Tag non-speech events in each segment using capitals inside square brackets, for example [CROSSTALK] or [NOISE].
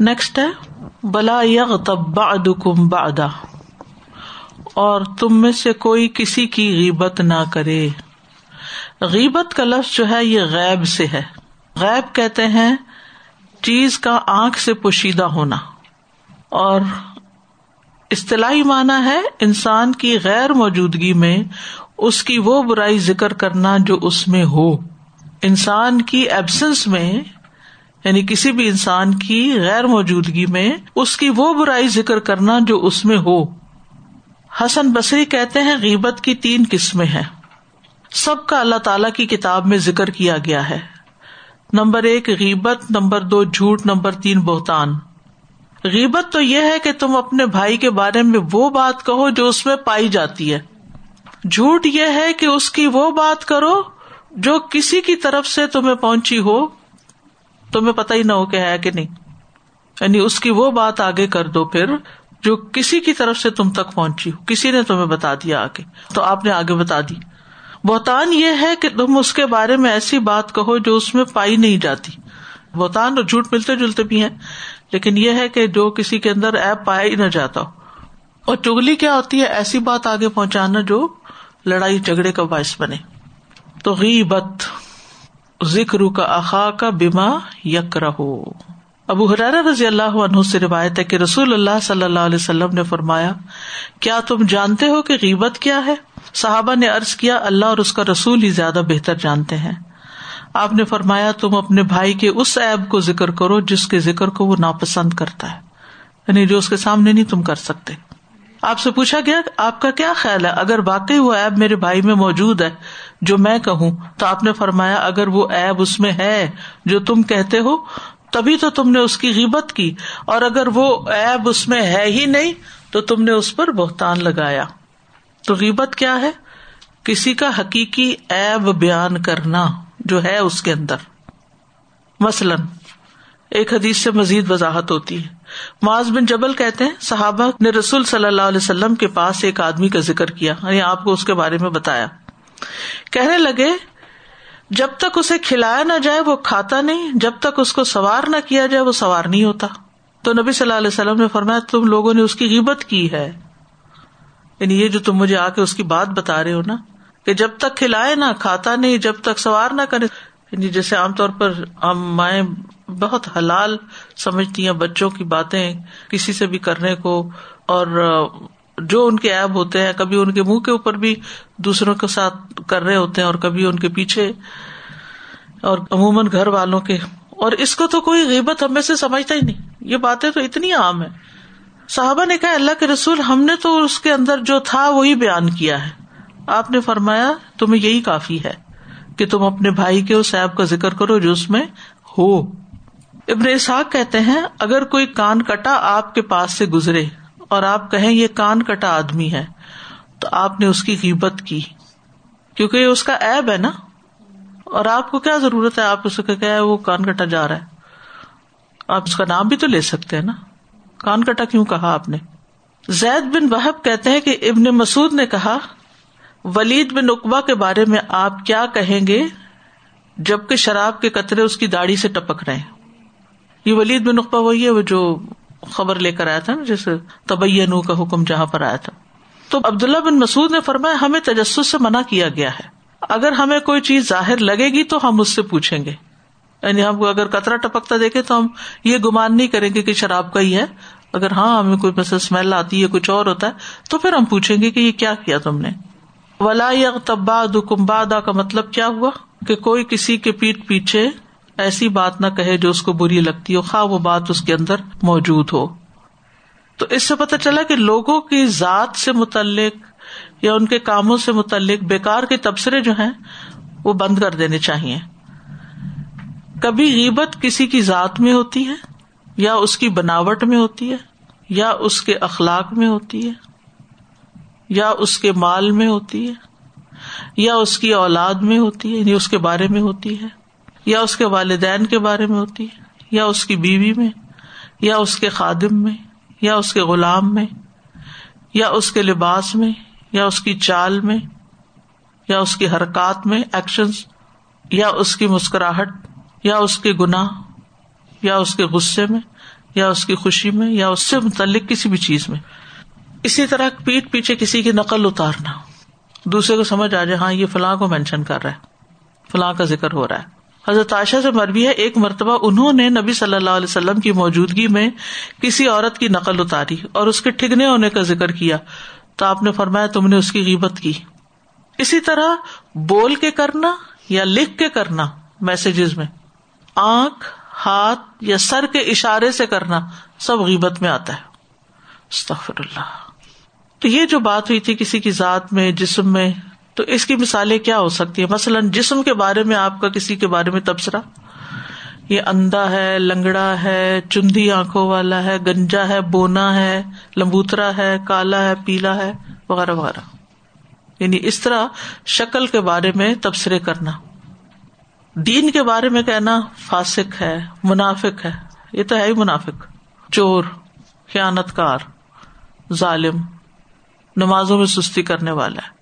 Next ہے بلا یغ تب کم بادا اور تم میں سے کوئی کسی کی غیبت نہ کرے۔ غیبت کا لفظ جو ہے یہ غیب سے ہے۔ غیب کہتے ہیں چیز کا آنکھ سے پوشیدہ ہونا۔ اور اصطلاحی معنی ہے انسان کی غیر موجودگی میں اس کی وہ برائی ذکر کرنا جو اس میں ہو۔ انسان کی ایبسنس میں یعنی کسی بھی انسان کی غیر موجودگی میں اس کی وہ برائی ذکر کرنا جو اس میں ہو۔ حسن بصری کہتے ہیں غیبت کی تین قسمیں ہیں۔ سب کا اللہ تعالی کی کتاب میں ذکر کیا گیا ہے۔ نمبر ایک، غیبت، نمبر دو، جھوٹ، نمبر تین، بہتان۔ غیبت تو یہ ہے کہ تم اپنے بھائی کے بارے میں وہ بات کہو جو اس میں پائی جاتی ہے۔ جھوٹ یہ ہے کہ اس کی وہ بات کرو جو کسی کی طرف سے تمہیں پہنچی ہو۔ تمہیں پتا ہی نہ ہو کہ ہے کہ نہیں۔ یعنی اس کی وہ بات آگے کر دو پھر جو کسی کی طرف سے تم تک پہنچی ہو۔ کسی نے تمہیں بتا دیا آگے۔ تو آپ نے آگے بتا دی۔ بہتان یہ ہے کہ تم اس کے بارے میں ایسی بات کہو جو اس میں پائی نہیں جاتی۔ بہتان اور جھوٹ ملتے جلتے بھی ہیں، لیکن یہ ہے کہ جو کسی کے اندر ایپ پایا ہی نہ جاتا ہو۔ اور چگلی کیا ہوتی ہے ایسی بات آگے پہنچانا جو لڑائی جھگڑے کا باعث بنے۔ تو غیبت۔ ذکر کا اخا کا بیما یک رہو ابو حرار رضی اللہ عنہ سے روایت ہے کہ رسول اللہ صلی اللہ علیہ وسلم نے فرمایا، کیا تم جانتے ہو کہ غیبت کیا ہے؟ صحابہ نے ارض کیا، اللہ اور اس کا رسول ہی زیادہ بہتر جانتے ہیں۔ آپ نے فرمایا، تم اپنے بھائی کے اس ایب کو ذکر کرو جس کے ذکر کو وہ ناپسند کرتا ہے۔ یعنی جو اس کے سامنے نہیں تم کر سکتے۔ آپ سے پوچھا گیا، آپ کا کیا خیال ہے؟ اگر واقعی وہ ایب میرے بھائی میں موجود ہے جو میں کہوں، تو آپ نے فرمایا، اگر وہ ایب اس میں ہے جو تم کہتے ہو، تبھی تو تم نے اس کی غیبت کی۔ اور اگر وہ ایب اس میں ہے ہی نہیں، تو تم نے اس پر بہتان لگایا۔ تو غیبت کیا ہے؟ کسی کا حقیقی ایب بیان کرنا جو ہے اس کے اندر۔ مثلاً، ایک حدیث سے مزید وضاحت ہوتی ہے۔ معاذ بن جبل کہتے ہیں، صحابہ نے رسول صلی اللہ علیہ وسلم کے پاس ایک آدمی کا ذکر کیا یعنی آپ کو اس کے بارے میں بتایا۔ کہنے لگے، جب تک اسے کھلایا نہ جائے وہ کھاتا نہیں، جب تک اس کو سوار نہ کیا جائے وہ سوار نہیں ہوتا۔ تو نبی صلی اللہ علیہ وسلم نے فرمایا، تم لوگوں نے اس کی قیمت کی ہے۔ یعنی یہ جو تم مجھے آ کے اس کی بات بتا رہے ہو نا، کہ جب تک کھلائے نہ، کھاتا نہیں، جب تک سوار نہ کرے۔ یعنی جیسے عام طور پر ہم مائیں بہت حلال سمجھتی ہیں بچوں کی باتیں کسی سے بھی کرنے کو، اور جو ان کے ایب ہوتے ہیں، کبھی ان کے منہ کے اوپر بھی دوسروں کے ساتھ کر رہے ہوتے ہیں اور کبھی ان کے پیچھے، اور عموماً گھر والوں کے۔ اور اس کو تو کوئی غیبت ہمیں سے سمجھتا ہی نہیں۔ یہ باتیں تو اتنی عام ہے صحابہ نے کہا، اللہ کے رسول، ہم نے تو اس کے اندر جو تھا وہی بیان کیا ہے۔ آپ نے فرمایا، تمہیں یہی کافی ہے کہ تم اپنے بھائی کے اس ایپ کا ذکر کرو جو اس میں ہو۔ ابن اسحاق کہتے ہیں، اگر کوئی کان کٹا آپ کے پاس سے گزرے اور آپ کہیں یہ کان کٹا آدمی ہے، تو آپ نے اس کی قیمت کی۔ کیونکہ یہ اس کا ایب ہے نا۔ اور آپ کو کیا ضرورت ہے؟ آپ اسے کہ وہ کان کٹا جا رہا ہے۔ آپ اس کا نام بھی تو لے سکتے ہیں نا۔ کان کٹا کیوں کہا آپ نے؟ زید بن وحب کہتے ہیں کہ ابن مسعد نے کہا، ولید بن اقبا کے بارے میں آپ کیا کہیں گے جبکہ شراب کے قطرے اس کی داڑھی سے ٹپک رہے ہیں۔ یہ ولید بن اقبا وہی ہے، وہ جو خبر لے کر آیا تھا نا، جیسے طبی نو کا حکم جہاں پر آیا تھا۔ تو عبداللہ بن مسعد نے فرمایا، ہمیں تجسس سے منع کیا گیا ہے۔ اگر ہمیں کوئی چیز ظاہر لگے گی تو ہم اس سے پوچھیں گے۔ یعنی ہم کو اگر کترا ٹپکتا دیکھے تو ہم یہ گمان نہیں کریں گے کہ شراب کا ہی ہے۔ اگر ہاں ہمیں کوئی مثلا اسمیل آتی ہے، کچھ اور ہوتا ہے، تو پھر ہم پوچھیں گے کہ یہ کیا کیا تم نے۔ ولا تبا دکمبا کا مطلب کیا ہوا؟ کہ کوئی کسی کے پیٹ پیچھے ایسی بات نہ کہے جو اس کو بری لگتی ہو، خواہ وہ بات اس کے اندر موجود ہو۔ تو اس سے پتا چلا کہ لوگوں کی ذات سے متعلق یا ان کے کاموں سے متعلق بےکار کے تبصرے جو ہیں، وہ بند کر دینے چاہیے۔ کبھی غیبت کسی کی ذات میں ہوتی ہے، یا اس کی بناوٹ میں ہوتی ہے، یا اس کے اخلاق میں ہوتی ہے، یا اس کے مال میں ہوتی ہے، یا اس کی اولاد میں ہوتی ہے یعنی اس کے بارے میں ہوتی ہے۔ یا اس کے والدین کے بارے میں ہوتی ہے یا اس کی بیوی میں یا اس کے خادم میں یا اس کے غلام میں یا اس کے لباس میں یا اس کی چال میں یا اس کی حرکات میں ایکشن یا اس کی مسکراہٹ یا اس کے گناہ یا اس کے غصے میں یا اس کی خوشی میں یا اس سے متعلق کسی بھی چیز میں اسی طرح پیٹ پیچھے کسی کی نقل اتارنا دوسرے کو سمجھ آ جائے ہاں یہ فلاں کو مینشن کر رہا ہے فلاں کا ذکر ہو رہا ہے حضرت عائشہ سے مربی ہے، ایک مرتبہ انہوں نے نبی صلی اللہ علیہ وسلم کی موجودگی میں کسی عورت کی نقل اتاری اور اس کے ٹھگنے ہونے کا ذکر کیا۔ تو آپ نے فرمایا، تم نے اس کی قیمت کی۔ اسی طرح بول کے کرنا یا لکھ کے کرنا میسجز میں۔ آنکھ، ہاتھ یا سر کے اشارے سے کرنا سب غیبت میں آتا ہے۔ اللہ۔ تو یہ جو بات ہوئی تھی کسی کی ذات میں، جسم میں تو اس کی مثالیں کیا ہو سکتی ہے مثلاً جسم کے بارے میں آپ کا کسی کے بارے میں تبصرہ؟ یہ اندا ہے، لنگڑا ہے، چندی آنکھوں والا ہے، گنجا ہے، بونا ہے، لمبوترا ہے، کالا ہے، پیلا ہے، وغیرہ وغیرہ۔ یعنی اس طرح شکل کے بارے میں تبصرے کرنا۔ دین کے بارے میں کہنا فاسک ہے، منافق ہے۔ یہ تو ہے ہی منافق۔ چور خیانت کار ظالم، نمازوں میں سستی کرنے والا ہے۔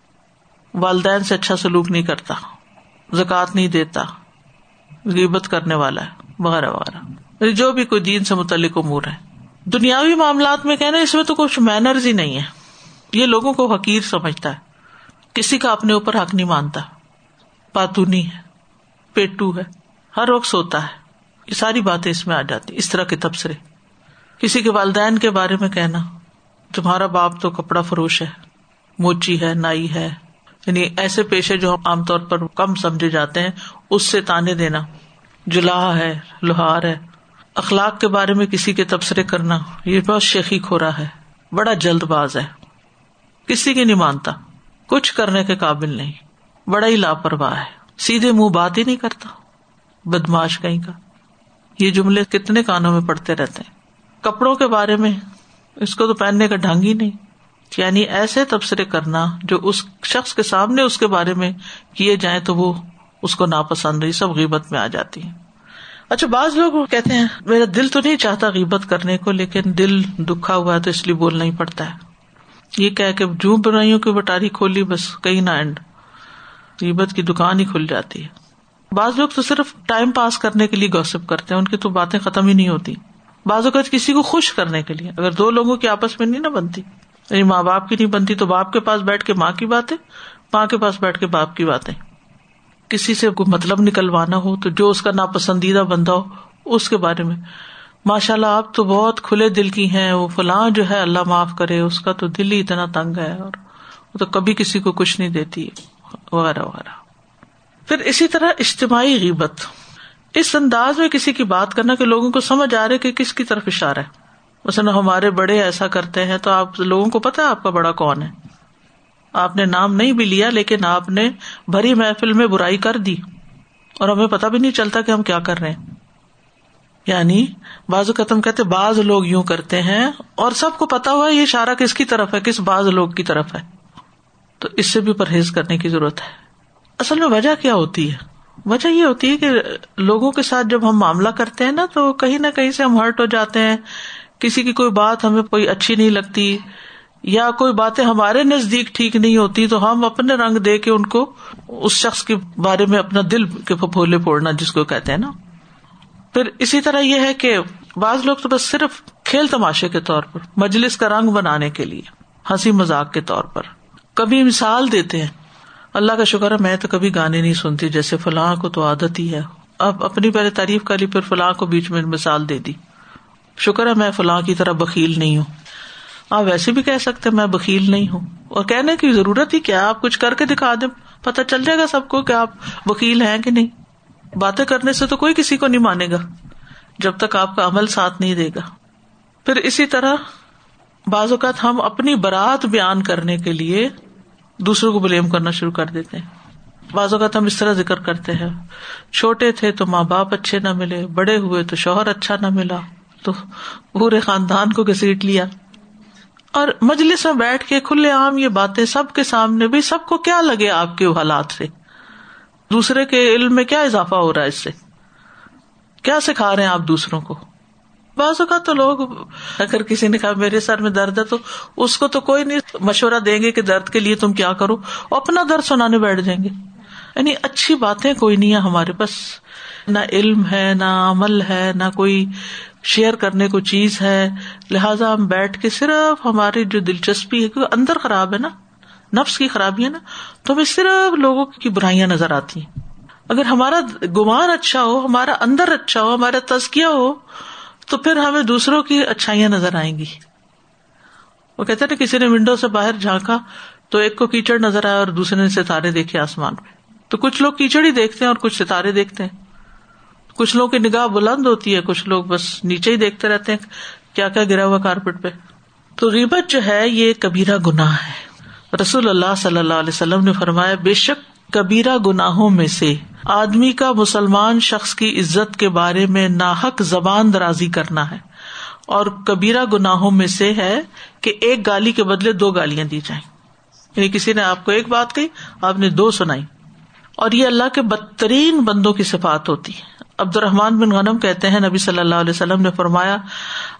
والدین سے اچھا سلوک نہیں کرتا، زکوٰۃ نہیں دیتا، غیبت کرنے والا ہے، وغیرہ وغیرہ۔ یعنی جو بھی کوئی دین سے متعلق امور ہے۔ دنیاوی معاملات میں کہنا اس میں تو کچھ مینرز ہی نہیں ہے۔ یہ لوگوں کو حقیر سمجھتا ہے۔ کسی کا اپنے اوپر حق نہیں مانتا۔ پاتونی ہے، پیٹو ہے، ہر وقت سوتا ہے۔ یہ ساری باتیں اس میں آ جاتی، اس طرح کے تبصرے۔ کسی کے والدین کے بارے میں کہنا، تمہارا باپ تو کپڑا فروش ہے، موچی ہے، نائی ہے یعنی ایسے پیشے جو عام طور پر کم سمجھے جاتے ہیں، اس سے تانے دینا۔ جلاح ہے، لوہار ہے۔ اخلاق کے بارے میں کسی کے تبصرے کرنا، یہ بہت شیخی کھورا ہے۔ بڑا جلد باز ہے۔ کسی کی نہیں مانتا۔ کچھ کرنے کے قابل نہیں۔ بڑا ہی لاپرواہ ہے۔ سیدھے منہ بات ہی نہیں کرتا۔ بدماش کہیں کا۔ یہ جملے کتنے کانوں میں پڑتے رہتے ہیں۔ کپڑوں کے بارے میں اس کو تو پہننے کا ڈھنگ ہی نہیں۔ یعنی ایسے تبصرے کرنا جو اس شخص کے سامنے اس کے بارے میں کیے جائیں تو وہ اس کو ناپسند یہ سب غیبت میں آ جاتی ہے۔ اچھا بعض لوگ کہتے ہیں، میرا دل تو نہیں چاہتا غیبت کرنے کو، لیکن دل دکھا ہوا ہے تو اس لیے بولنا ہی پڑتا ہے۔ یہ کہہ کہ جو برائیوں کی بٹاری کھولی، بس کہیں نہ اینڈ قیمت کی دکان ہی کھل جاتی ہے۔ بعض لوگ تو صرف ٹائم پاس کرنے کے لیے گوسپ کرتے ہیں، ان کی تو باتیں ختم ہی نہیں ہوتی۔ بعض اوقات کسی کو خوش کرنے کے لیے، اگر دو لوگوں کی آپس میں نہیں نہ بنتی۔ یعنی ماں باپ کی نہیں بنتی تو باپ کے پاس بیٹھ کے ماں کی باتیں، ماں کے پاس بیٹھ کے باپ کی باتیں۔ کسی سے کوئی مطلب نکلوانا ہو تو جو اس کا ناپسندیدہ بندہ ہو، اس کے بارے میں۔ ماشاء اللہ آپ تو بہت کھلے دل کی ہیں، وہ فلاں جو ہے اللہ معاف کرے، اس کا تو دل ہی اتنا تنگ ہے اور وہ تو کبھی کسی کو کچھ نہیں دیتی، وغیرہ وغیرہ۔ پھر اسی طرح اجتماعی غیبت۔ اس انداز میں کسی کی بات کرنا کہ لوگوں کو سمجھ آ رہے کہ کس کی طرف اشارہ ہے۔ مثلاً ہمارے بڑے ایسا کرتے ہیں تو آپ لوگوں کو پتا آپ کا بڑا کون ہے؟ آپ نے نام نہیں بھی لیا لیکن آپ نے بھری محفل میں برائی کر دی اور ہمیں پتا بھی نہیں چلتا کہ ہم کیا کر رہے ہیں۔ یعنی بعض ختم کہتے بعض لوگ یوں کرتے ہیں اور سب کو پتا ہوا یہ اشارہ کس کی طرف ہے، کس بعض لوگ کی طرف ہے۔ تو اس سے بھی پرہیز کرنے کی ضرورت ہے۔ اصل میں وجہ کیا ہوتی ہے؟ وجہ یہ ہوتی ہے کہ لوگوں کے ساتھ جب ہم معاملہ کرتے ہیں نا تو کہیں نہ کہیں سے ہم ہرٹ ہو جاتے ہیں۔ کسی کی کوئی بات ہمیں کوئی اچھی نہیں لگتی یا کوئی باتیں ہمارے نزدیک ٹھیک نہیں ہوتی، تو ہم اپنے رنگ دے کے ان کو اس شخص کے بارے میں اپنا دل کے پھولے پھوڑنا جس کو کہتے ہیں نا۔ پھر اسی طرح یہ ہے کہ بعض لوگ تو بس صرف کھیل تماشے کے طور پر، مجلس کا رنگ بنانے کے لیے، ہنسی مزاق کے طور پر۔ کبھی مثال دیتے ہیں، اللہ کا شکر ہے میں تو کبھی گانے نہیں سنتی، جیسے فلاں کو تو عادت ہی ہے۔ اب اپنی پہلے تعریف کر لی، پھر فلاں کو بیچ میں مثال دے دی۔ شکر ہے میں فلاں کی طرح بکیل نہیں ہوں۔ آپ ویسے بھی کہہ سکتے میں بکیل نہیں ہوں۔ اور کہنے کی ضرورت ہی کیا آپ کچھ کر کے دکھا دیں۔ پتا چل جائے گا سب کو کہ آپ وکیل ہیں کہ نہیں۔ باتیں کرنے سے تو کوئی کسی کو نہیں مانے گا۔ جب تک آپ کا عمل ساتھ نہیں دے گا۔ پھر اسی طرح بعض اوقات ہم اپنی برات بیان کرنے کے لیے دوسروں کو بلیم کرنا شروع کر دیتے ہیں۔ بعض اوقات ہم اس طرح ذکر کرتے ہیں۔ چھوٹے تھے تو ماں باپ اچھے نہ ملے، بڑے ہوئے تو شوہر اچھا نہ ملا۔ تو پورے خاندان کو گسیٹ لیا۔ اور مجلس میں بیٹھ کے کھلے عام یہ باتیں سب کے سامنے بھی سب کو کیا لگے آپ کے حالات سے؟ دوسرے کے علم میں کیا اضافہ ہو رہا ہے اس سے؟ کیا سکھا رہے ہیں آپ دوسروں کو؟ بعض اوقات تو لوگ اگر کسی نے کہا میرے سر میں درد ہے تو اس کو تو کوئی نہیں مشورہ دیں گے کہ درد کے لیے تم کیا کرو، اپنا درد سنانے بیٹھ جائیں گے۔ یعنی اچھی باتیں کوئی نہیں ہے ہمارے پاس۔ نہ علم ہے، نہ عمل ہے، نہ کوئی شیئر کرنے کو چیز ہے، لہٰذا ہم بیٹھ کے صرف ہماری جو دلچسپی ہے، کیونکہ اندر خراب ہے نا، نفس کی خرابی ہے نا، تو ہمیں صرف لوگوں کی برائیاں نظر آتی ہیں۔ اگر ہمارا گمان اچھا ہو، ہمارا اندر اچھا ہو، ہمارا تزکیہ ہو، تو پھر ہمیں دوسروں کی اچھائیاں نظر آئیں گی۔ وہ کہتے نا، کسی نے ونڈو سے باہر جھانکا تو ایک کو کیچڑ نظر آیا اور دوسرے نے ستارے دیکھے آسمان پہ تو کچھ لوگ کیچڑ ہی دیکھتے ہیں اور کچھ ستارے دیکھتے ہیں۔ کچھ لوگوں کی نگاہ بلند ہوتی ہے، کچھ لوگ بس نیچے ہی دیکھتے رہتے ہیں کیا کیا گرا ہوا کارپیٹ پہ۔ تو ریبت جو ہے، یہ کبیرا گناہ ہے۔ رسول اللہ صلی اللہ علیہ وسلم نے فرمایا، بے شک کبیرا گناہوں میں سے آدمی کا مسلمان شخص کی عزت کے بارے میں ناحک زبان درازی کرنا ہے۔ اور کبیرا گناہوں میں سے ہے کہ ایک گالی کے بدلے دو گالیاں دی جائیں۔ یعنی کسی نے آپ کو ایک بات کہی، آپ نے دو سنائی۔ اور یہ اللہ کے بدترین بندوں کی صفات ہوتی ہے عبد الرحمان بن غنم کہتے ہیں، نبی صلی اللہ علیہ وسلم نے فرمایا،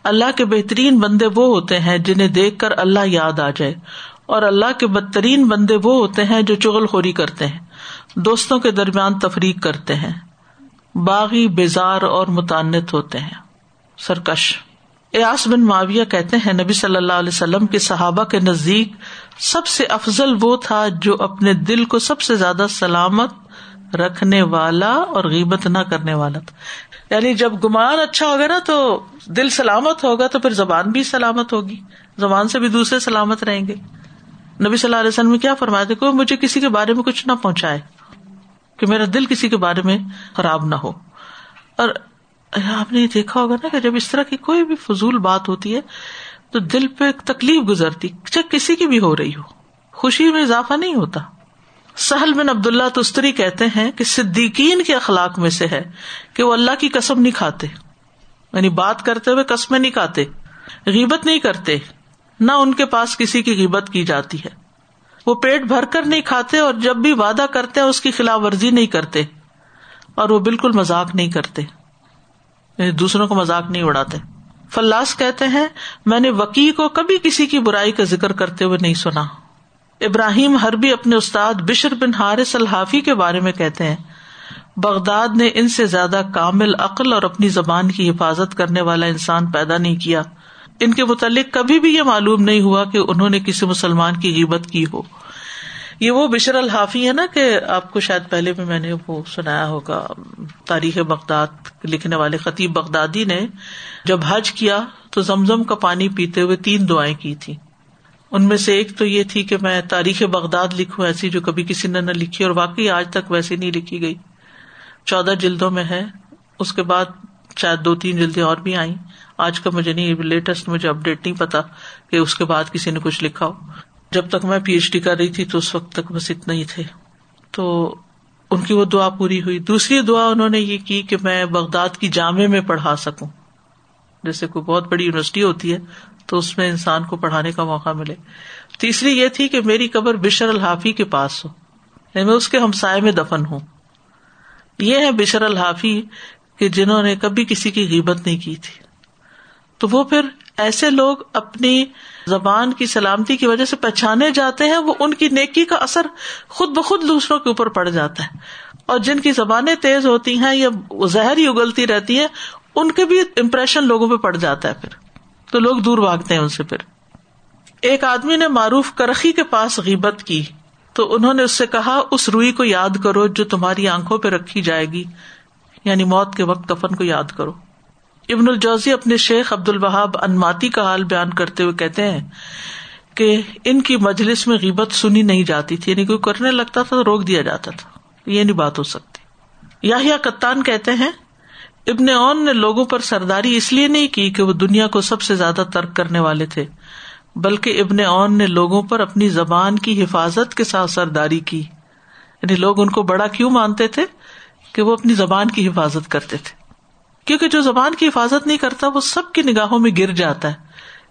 اللہ کے بہترین بندے وہ ہوتے ہیں جنہیں دیکھ کر اللہ یاد آ جائے، اور اللہ کے بدترین بندے وہ ہوتے ہیں جو چغل خوری کرتے ہیں، دوستوں کے درمیان تفریق کرتے ہیں، باغی، بیزار اور متعنت ہوتے ہیں۔ سرکش۔ ایاس بن معاویہ کہتے ہیں، نبی صلی اللہ علیہ وسلم کے صحابہ کے نزدیک سب سے افضل وہ تھا جو اپنے دل کو سب سے زیادہ سلامت رکھنے والا اور غیبت نہ کرنے والا تھا۔ یعنی جب گمان اچھا ہوگا نا تو دل سلامت ہوگا تو پھر زبان بھی سلامت ہوگی۔ زبان سے بھی دوسرے سلامت رہیں گے۔ نبی صلی اللہ علیہ وسلم کیا فرمایا؟ تھے کوئی مجھے کسی کے بارے میں کچھ نہ پہنچائے کہ میرا دل کسی کے بارے میں خراب نہ ہو۔ اور آپ نے یہ دیکھا ہوگا نا کہ جب اس طرح کی کوئی بھی فضول بات ہوتی ہے تو دل پہ تکلیف گزرتی، چاہے کسی کی بھی ہو رہی ہو۔ خوشی میں اضافہ نہیں ہوتا۔ سہل بن عبد اللہ تستری کہتے ہیں کہ صدیقین کے اخلاق میں سے ہے کہ وہ اللہ کی قسم نہیں کھاتے۔ یعنی بات کرتے ہوئے قسمیں نہیں کھاتے، غیبت نہیں کرتے، نہ ان کے پاس کسی کی غیبت کی جاتی ہے۔ وہ پیٹ بھر کر نہیں کھاتے اور جب بھی وعدہ کرتے اس کی خلاف ورزی نہیں کرتے اور وہ بالکل مزاق نہیں کرتے۔ یعنی دوسروں کو مزاق نہیں اڑاتے۔ فلاس کہتے ہیں، میں نے وکی کو کبھی کسی کی برائی کا ذکر کرتے ہوئے نہیں سنا۔ ابراہیم ہر بھی اپنے استاد بشر بن حارث الحافی کے بارے میں کہتے ہیں، بغداد نے ان سے زیادہ کامل عقل اور اپنی زبان کی حفاظت کرنے والا انسان پیدا نہیں کیا۔ ان کے متعلق کبھی بھی یہ معلوم نہیں ہوا کہ انہوں نے کسی مسلمان کی غیبت کی ہو۔ یہ وہ بشر الحافی ہے نا کہ آپ کو شاید پہلے بھی میں نے وہ سنایا ہوگا۔ تاریخ بغداد لکھنے والے خطیب بغدادی نے جب حج کیا تو زمزم کا پانی پیتے ہوئے تین دعائیں کی تھی ان میں سے ایک تو یہ تھی کہ میں تاریخ بغداد لکھوں ایسی جو کبھی کسی نے نہ لکھی اور واقعی آج تک ویسی نہیں لکھی گئی۔ چودہ جلدوں میں ہے۔ اس کے بعد شاید دو تین جلدیں اور بھی آئی آج کا مجھے نہیں لیٹسٹ مجھے اپڈیٹ نہیں پتا کہ اس کے بعد کسی نے کچھ لکھا ہو۔ جب تک میں پی ایچ ڈی کر رہی تھی تو اس وقت تک بس اتنا ہی تھے۔ تو ان کی وہ دعا پوری ہوئی۔ دوسری دعا انہوں نے یہ کی کہ میں بغداد کی جامع میں پڑھا سکوں۔ جیسے کوئی بہت بڑی یونیورسٹی ہوتی ہے تو اس میں انسان کو پڑھانے کا موقع ملے۔ تیسری یہ تھی کہ میری قبر بشر الحافی کے پاس ہو۔ یعنی میں اس کے ہمسائے میں دفن ہوں۔ یہ ہے بشر الحافی کہ جنہوں نے کبھی کسی کی غیبت نہیں کی تھی۔ تو وہ پھر ایسے لوگ اپنی زبان کی سلامتی کی وجہ سے پہچانے جاتے ہیں، وہ ان کی نیکی کا اثر خود بخود دوسروں کے اوپر پڑ جاتا ہے۔ اور جن کی زبانیں تیز ہوتی ہیں یا زہر ہی اگلتی رہتی ہے ان کے بھی امپریشن لوگوں پہ پڑ جاتا ہے پھر۔ تو لوگ دور بھاگتے ہیں ان سے پھر۔ ایک آدمی نے معروف کرخی کے پاس غیبت کی، تو انہوں نے اس سے کہا، اس روئی کو یاد کرو جو تمہاری آنکھوں پہ رکھی جائے گی یعنی موت کے وقت کفن کو یاد کرو۔ ابن الجوزی اپنے شیخ عبد البہاب انماتی کا حال بیان کرتے ہوئے کہتے ہیں کہ ان کی مجلس میں غیبت سنی نہیں جاتی تھی یعنی کوئی کرنے لگتا تھا تو روک دیا جاتا تھا، یہ نہیں بات ہو سکتی۔ یا کتان کہتے ہیں ابن اون نے لوگوں پر سرداری اس لیے نہیں کی کہ وہ دنیا کو سب سے زیادہ ترک کرنے والے تھے، بلکہ ابن اون نے لوگوں پر اپنی زبان کی حفاظت کے ساتھ سرداری کی۔ یعنی لوگ ان کو بڑا کیوں مانتے تھے کہ وہ اپنی زبان کی حفاظت کرتے تھے؟ کیونکہ جو زبان کی حفاظت نہیں کرتا، وہ سب کی نگاہوں میں گر جاتا ہے۔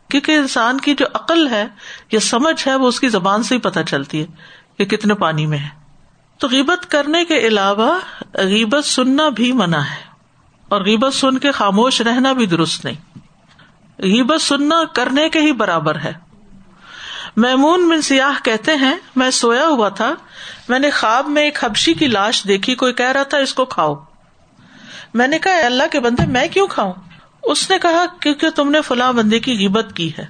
کیونکہ انسان کی جو عقل ہے یا سمجھ ہے، وہ اس کی زبان سے ہی پتہ چلتی ہے کہ کتنے پانی میں ہے۔ تو غیبت کرنے کے علاوہ غیبت سننا بھی منع ہے۔ اور غیبت سن کے خاموش رہنا بھی درست نہیں۔ غیبت سننا کرنے کے ہی برابر ہے۔ میمون بن سیاح کہتے ہیں، میں سویا ہوا تھا، میں نے خواب میں ایک حبشی کی لاش دیکھی، کوئی کہہ رہا تھا، اس کو کھاؤ۔ میں نے کہا اللہ کے بندے، میں کیوں کھاؤں؟ اس نے کہا، کیونکہ تم نے فلاں بندے کی غیبت کی ہے۔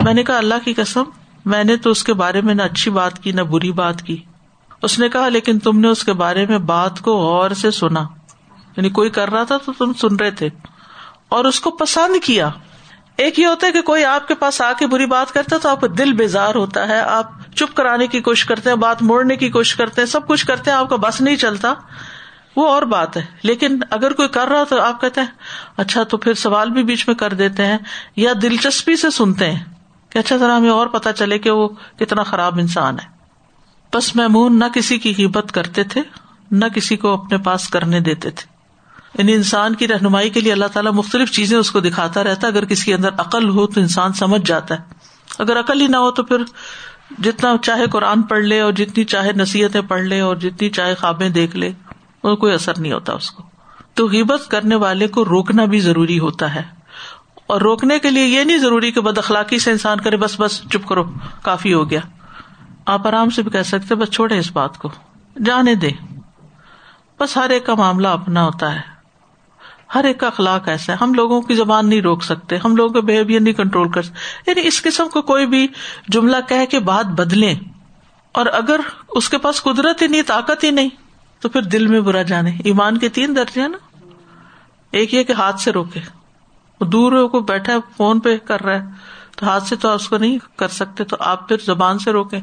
میں نے کہا، اللہ کی قسم، میں نے تو اس کے بارے میں نہ اچھی بات کی، نہ بری بات کی۔ اس نے کہا، لیکن تم نے اس کے بارے میں بات کو غور سے سنا۔ یعنی کوئی کر رہا تھا تو تم سن رہے تھے اور اس کو پسند کیا۔ ایک یہ ہوتا ہے کہ کوئی آپ کے پاس آ کے بری بات کرتا ہے تو آپ کا دل بیزار ہوتا ہے، آپ چپ کرانے کی کوشش کرتے ہیں، بات موڑنے کی کوشش کرتے ہیں، سب کچھ کرتے ہیں، آپ کا بس نہیں چلتا۔ وہ اور بات ہے۔ لیکن اگر کوئی کر رہا تو آپ کہتے ہیں اچھا تو پھر سوال بھی بیچ میں کر دیتے ہیں یا دلچسپی سے سنتے ہیں کہ اچھا ذرا ہمیں اور پتا چلے کہ وہ کتنا خراب انسان ہے۔ بس محمون نہ کسی کی قیمت کرتے تھے، نہ کسی کو اپنے پاس کرنے دیتے تھے۔ یعنی انسان کی رہنمائی کے لیے اللہ تعالیٰ مختلف چیزیں اس کو دکھاتا رہتا ہے۔ اگر کسی کے اندر عقل ہو تو انسان سمجھ جاتا ہے۔ اگر عقل ہی نہ ہو تو پھر جتنا چاہے قرآن پڑھ لے اور جتنی چاہے نصیحتیں پڑھ لے اور جتنی چاہے خوابیں دیکھ لے، وہ کوئی اثر نہیں ہوتا اس کو۔ تو غیبت کرنے والے کو روکنا بھی ضروری ہوتا ہے۔ اور روکنے کے لیے یہ نہیں ضروری کہ بد اخلاقی سے انسان کرے، بس بس، چپ کرو، کافی ہو گیا۔ آپ آرام سے بھی کہہ سکتے بس چھوڑے اس بات کو۔ جانے دے بس ہر ایک کا معاملہ اپنا ہوتا ہے۔ ہر ایک کا اخلاق ایسا ہے۔ ہم لوگوں کی زبان نہیں روک سکتے۔ ہم لوگوں کا بہیویئر نہیں کنٹرول کر سکتے۔ یعنی اس قسم کو کوئی بھی جملہ کہہ کے بات بدلے اور اگر اس کے پاس قدرت ہی نہیں، طاقت ہی نہیں، تو پھر دل میں برا جانے۔ ایمان کے تین درجے نا۔ ایک یہ کہ ہاتھ سے روکے۔ وہ دور کو بیٹھا فون پہ کر رہا ہے۔ تو ہاتھ سے تو اس کو نہیں کر سکتے، تو آپ پھر زبان سے روکے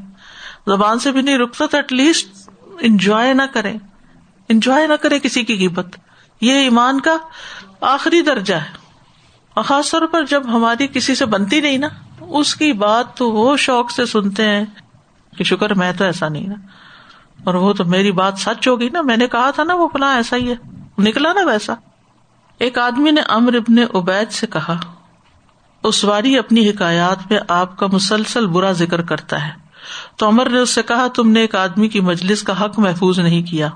زبان سے بھی نہیں رکتا تو ایٹ لیسٹ انجوائے نہ کرے انجوائے نہ کرے کسی کی قیمت یہ ایمان کا آخری درجہ ہے۔ اور خاص طور پر جب ہماری کسی سے بنتی نہیں نا، اس کی بات تو وہ شوق سے سنتے ہیں کہ شکر، میں تو ایسا نہیں نا۔ اور وہ تو میری بات سچ ہوگی نا۔ میں نے کہا تھا نا، وہ فلاں ایسا ہی ہے۔ نکلا نا ویسا۔ ایک آدمی نے امر ابن عبید سے کہا اسواری اپنی حکایات میں آپ کا مسلسل برا ذکر کرتا ہے۔ تو امر نے اس سے کہا، تم نے ایک آدمی کی مجلس کا حق محفوظ نہیں کیا۔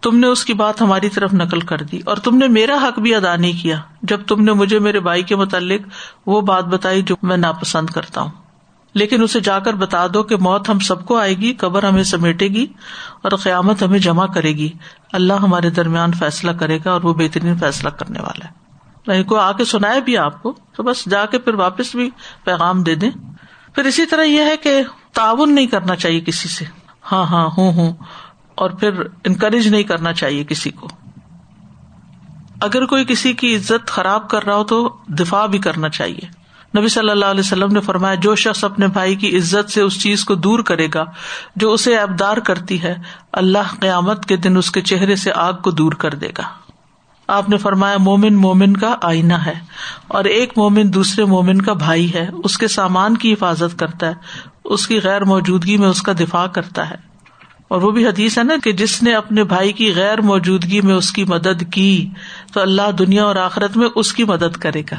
تم نے اس کی بات ہماری طرف نقل کر دی اور تم نے میرا حق بھی ادا نہیں کیا۔ جب تم نے مجھے میرے بھائی کے متعلق وہ بات بتائی جو میں ناپسند کرتا ہوں۔ لیکن اسے جا کر بتا دو کہ موت ہم سب کو آئے گی، قبر ہمیں سمیٹے گی اور قیامت ہمیں جمع کرے گی۔ اللہ ہمارے درمیان فیصلہ کرے گا اور وہ بہترین فیصلہ کرنے والا ہے۔ یعنی میں کو آ کے سنائے بھی آپ کو تو بس جا کے پھر واپس بھی پیغام دے دیں۔ پھر اسی طرح یہ ہے کہ تعاون نہیں کرنا چاہیے کسی سے۔ ہاں ہاں ہوں ہوں۔ اور پھر انکریج نہیں کرنا چاہیے کسی کو۔ اگر کوئی کسی کی عزت خراب کر رہا ہو تو دفاع بھی کرنا چاہیے۔ نبی صلی اللہ علیہ وسلم نے فرمایا، جو شخص اپنے بھائی کی عزت سے اس چیز کو دور کرے گا، جو اسے ابدار کرتی ہے، اللہ قیامت کے دن اس کے چہرے سے آگ کو دور کر دے گا۔ آپ نے فرمایا، مومن مومن کا آئینہ ہے اور ایک مومن دوسرے مومن کا بھائی ہے۔ اس کے سامان کی حفاظت کرتا ہے، اس کی غیر موجودگی میں اس کا دفاع کرتا ہے۔ اور وہ بھی حدیث ہے نا کہ جس نے اپنے بھائی کی غیر موجودگی میں اس کی مدد کی تو اللہ دنیا اور آخرت میں اس کی مدد کرے گا۔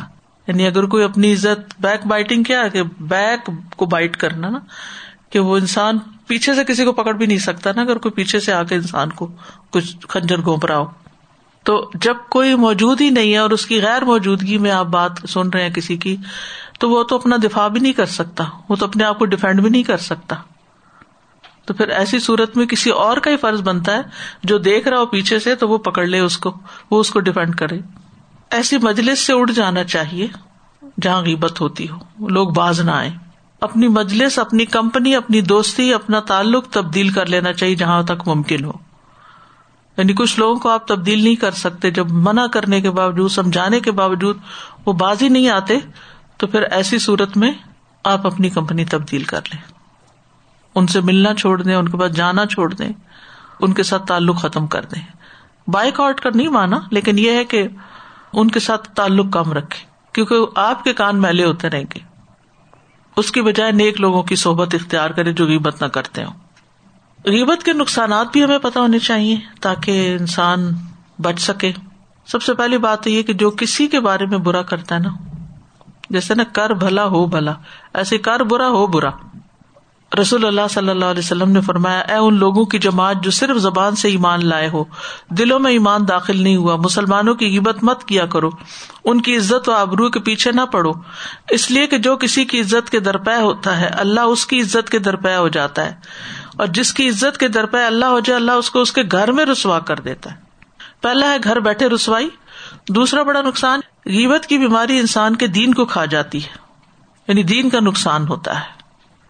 یعنی اگر کوئی اپنی عزت بیک بائٹنگ کیا کہ بیک کو بائٹ کرنا نا، کہ وہ انسان پیچھے سے کسی کو پکڑ بھی نہیں سکتا نا، اگر کوئی پیچھے سے آ کے انسان کو کچھ کھنجر گھونپ رہا ہو۔ تو جب کوئی موجود ہی نہیں ہے اور اس کی غیر موجودگی میں آپ بات سن رہے ہیں کسی کی، تو وہ تو اپنا دفاع بھی نہیں کر سکتا، وہ تو اپنے آپ کو ڈیفینڈ بھی نہیں کر سکتا۔ تو پھر ایسی صورت میں کسی اور کا ہی فرض بنتا ہے جو دیکھ رہا ہو پیچھے سے تو وہ پکڑ لے اس کو، وہ اس کو ڈیفینڈ کرے۔ ایسی مجلس سے اڑ جانا چاہیے جہاں غیبت ہوتی ہو، لوگ باز نہ آئے اپنی مجلس، اپنی کمپنی، اپنی دوستی، اپنا تعلق تبدیل کر لینا چاہیے جہاں تک ممکن ہو۔ یعنی کچھ لوگوں کو آپ تبدیل نہیں کر سکتے، جب منع کرنے کے باوجود، سمجھانے کے باوجود وہ باز ہی نہیں آتے، تو پھر ایسی صورت میں آپ اپنی کمپنی تبدیل کر لیں۔ ان سے ملنا چھوڑ دیں، ان کے پاس جانا چھوڑ دیں، ان کے ساتھ تعلق ختم کر دیں۔ بائک آؤٹ کر نہیں مانا، لیکن یہ ہے کہ ان کے ساتھ تعلق کم رکھے کیونکہ آپ کے کان میلے ہوتے رہیں گے۔ اس کی بجائے نیک لوگوں کی صحبت اختیار کرے جو غیبت نہ کرتے ہوں۔ غیبت کے نقصانات بھی ہمیں پتا ہونے چاہیے، تاکہ انسان بچ سکے۔ سب سے پہلی بات یہ کہ جو کسی کے بارے میں برا کرتا ہے نا، جیسے نا کر بھلا ہو بھلا، ایسے کر برا ہو برا۔ رسول اللہ صلی اللہ علیہ وسلم نے فرمایا، اے ان لوگوں کی جماعت جو صرف زبان سے ایمان لائے ہو، دلوں میں ایمان داخل نہیں ہوا، مسلمانوں کی عبت مت کیا کرو، ان کی عزت و آبرو کے پیچھے نہ پڑو۔ اس لیے کہ جو کسی کی عزت کے درپے ہوتا ہے، اللہ اس کی عزت کے درپے ہو جاتا ہے۔ اور جس کی عزت کے درپے اللہ ہو جائے، اللہ اس کو اس کے گھر میں رسوا کر دیتا ہے۔ پہلا ہے گھر بیٹھے رسوائی، دوسرا بڑا نقصان، غیبت کی بیماری انسان کے دین کو کھا جاتی ہے یعنی دین کا نقصان ہوتا ہے۔